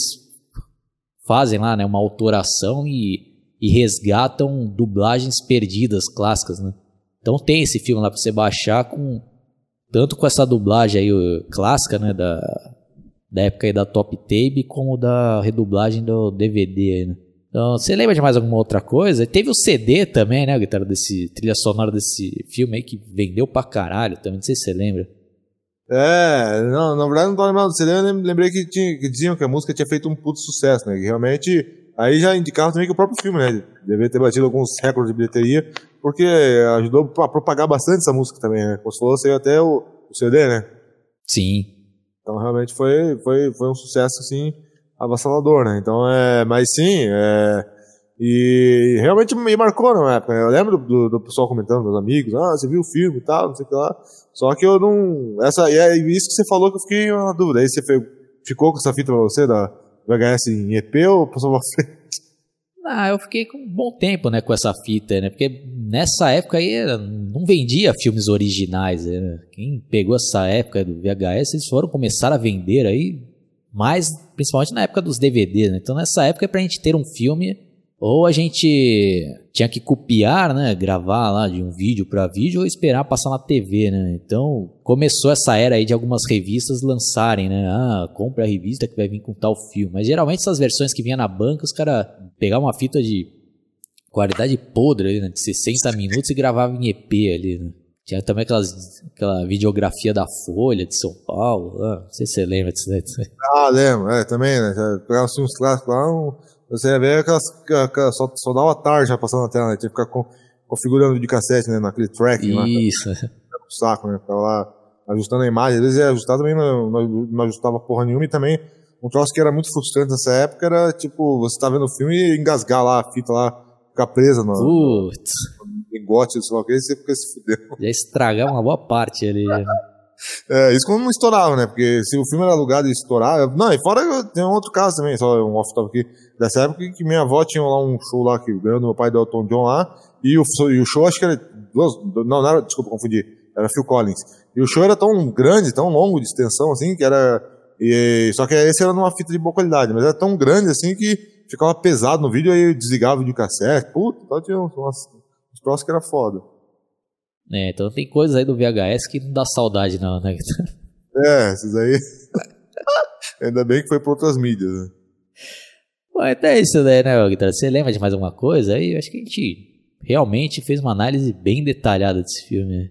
fazem lá, né, uma autoração e, e resgatam dublagens perdidas clássicas, né? Então tem esse filme lá pra você baixar com tanto com essa dublagem aí clássica, né, da, da época aí da Top Tape, como da redublagem do DVD aí, né? Então, você lembra de mais alguma outra coisa? Teve o CD também, né, guitarra desse trilha sonora desse filme aí que vendeu pra caralho também, não sei se você lembra. É, não, na verdade não tô lembrando do CD, eu lembrei que, tinha, que diziam que a música tinha feito um puto sucesso, né, que realmente, aí já indicava também que o próprio filme, né, devia ter batido alguns recordes de bilheteria, porque ajudou a propagar bastante essa música também, né, como você falou, saiu até o, o CD, né. Sim. Então realmente foi, foi, foi um sucesso, assim, avassalador, né? Então, é, mas sim, é, e realmente me marcou na época. Eu lembro do, do, pessoal comentando, meus amigos, ah, você viu o filme e tal, não sei o que lá. Só que eu não. Essa, e é isso que você falou que eu fiquei na dúvida. Aí você ficou com essa fita pra você da VHS em EP ou passou pra frente? Ah, eu fiquei com um bom tempo, né, com essa fita, né? Porque nessa época aí não vendia filmes originais, né? Quem pegou essa época do VHS, eles foram começar a vender aí mas principalmente na época dos DVDs, né? Então nessa época para a gente ter um filme ou a gente tinha que copiar, né, gravar lá de um vídeo para vídeo ou esperar passar na TV, né? Então começou essa era aí de algumas revistas lançarem, né? Ah, compra a revista que vai vir com tal filme. Mas geralmente essas versões que vinha na banca, os caras pegavam uma fita de qualidade podre, né, de 60 minutos e gravavam em EP ali, né? Tinha também aquelas, aquela videografia da Folha de São Paulo. Ah, não sei se você lembra disso aí. Ah, lembro. É, também, né? Pegava assim, uns clássicos lá, um, você ia ver aquelas, aquelas só, só dava tarde já passando na tela, né? Tinha que ficar com, configurando de cassete, né? Naquele track. Isso. Lá, o saco, né? Ficava lá ajustando a imagem. Às vezes ia ajustar também, não, não ajustava porra nenhuma. E também, um troço que era muito frustrante nessa época era, tipo, você tá vendo o filme e engasgar lá a fita lá, ficar presa no, Putz lingote, sei lá o que, você fica se fudendo. (laughs) Já estragava uma boa parte ali. É, isso quando não estourava, né? Porque se o filme era alugado e estourar. Não, e fora tem um outro caso também, só um off-top aqui. Dessa época que minha avó tinha lá um show lá que ganhou do meu pai do Elton John lá. E o, e o show acho que era. Duas, não, não era. Desculpa, confundi. Era Phil Collins. E o show era tão grande, tão longo de extensão assim, que era. E, só que esse era numa fita de boa qualidade, mas era tão grande assim que ficava pesado no vídeo, aí desligava o vídeo cassete. Puta, então tinha umas troço que era foda. É, então tem coisas aí do VHS que não dá saudade não, né? É, esses aí... (laughs) Ainda bem que foi para outras mídias, né? Bom, então é isso daí, né, Guitarra? Você lembra de mais alguma coisa aí? Eu acho que a gente realmente fez uma análise bem detalhada desse filme. Né?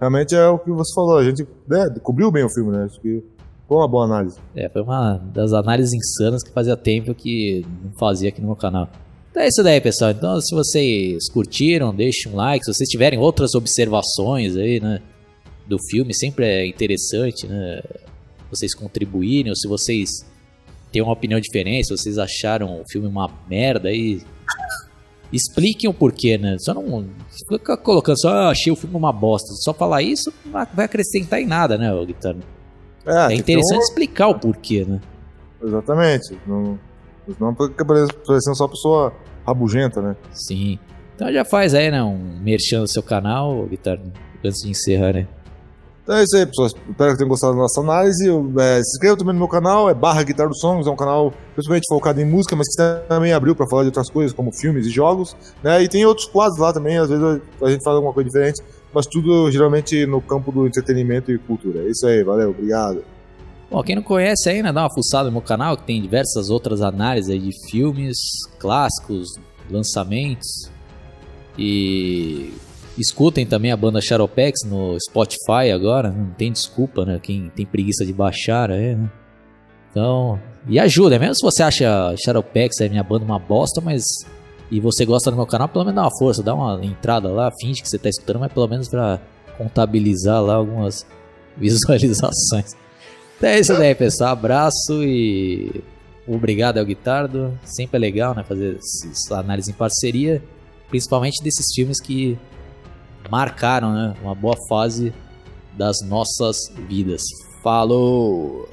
Realmente é o que você falou, a gente né, cobriu bem o filme, né? Acho que foi uma boa análise. É, foi uma das análises insanas que fazia tempo que não fazia aqui no meu canal. Então é isso daí, pessoal. Então, se vocês curtiram, deixem um like. Se vocês tiverem outras observações aí, né, do filme, sempre é interessante, né, vocês contribuírem. Ou se vocês têm uma opinião diferente, se vocês acharam o filme uma merda aí, expliquem o porquê, né? Só não fica colocando só ah, achei o filme uma bosta. Só falar isso não vai acrescentar em nada, né, Guitarra? É, é interessante então... explicar o porquê, né? Exatamente. Não não fica parecendo só pessoa rabugenta, né? Sim. Então já faz aí, né? Um merchan do seu canal, Guitarra, antes de encerrar, né? Então é isso aí, pessoal. Espero que tenham gostado da nossa análise. É, se inscreva também no meu canal, é barra Guitar dos Songs, é um canal principalmente focado em música, mas que também abriu para falar de outras coisas, como filmes e jogos. Né? E tem outros quadros lá também, às vezes a gente fala alguma coisa diferente, mas tudo geralmente no campo do entretenimento e cultura. É isso aí, valeu, obrigado. Bom, quem não conhece ainda, dá uma fuçada no meu canal, que tem diversas outras análises de filmes clássicos, lançamentos. E escutem também a banda Charopex no Spotify agora, não tem desculpa, né? Quem tem preguiça de baixar, é, né? Então, e ajuda, mesmo se você acha Charopex, é minha banda, uma bosta, mas e você gosta do meu canal, pelo menos dá uma força, dá uma entrada lá, finge que você está escutando, mas pelo menos para contabilizar lá algumas (laughs) visualizações. Então é isso daí, pessoal. Abraço e obrigado ao Guitardo. Sempre é legal, né, fazer essa análise em parceria, principalmente desses filmes que marcaram, né, uma boa fase das nossas vidas. Falou!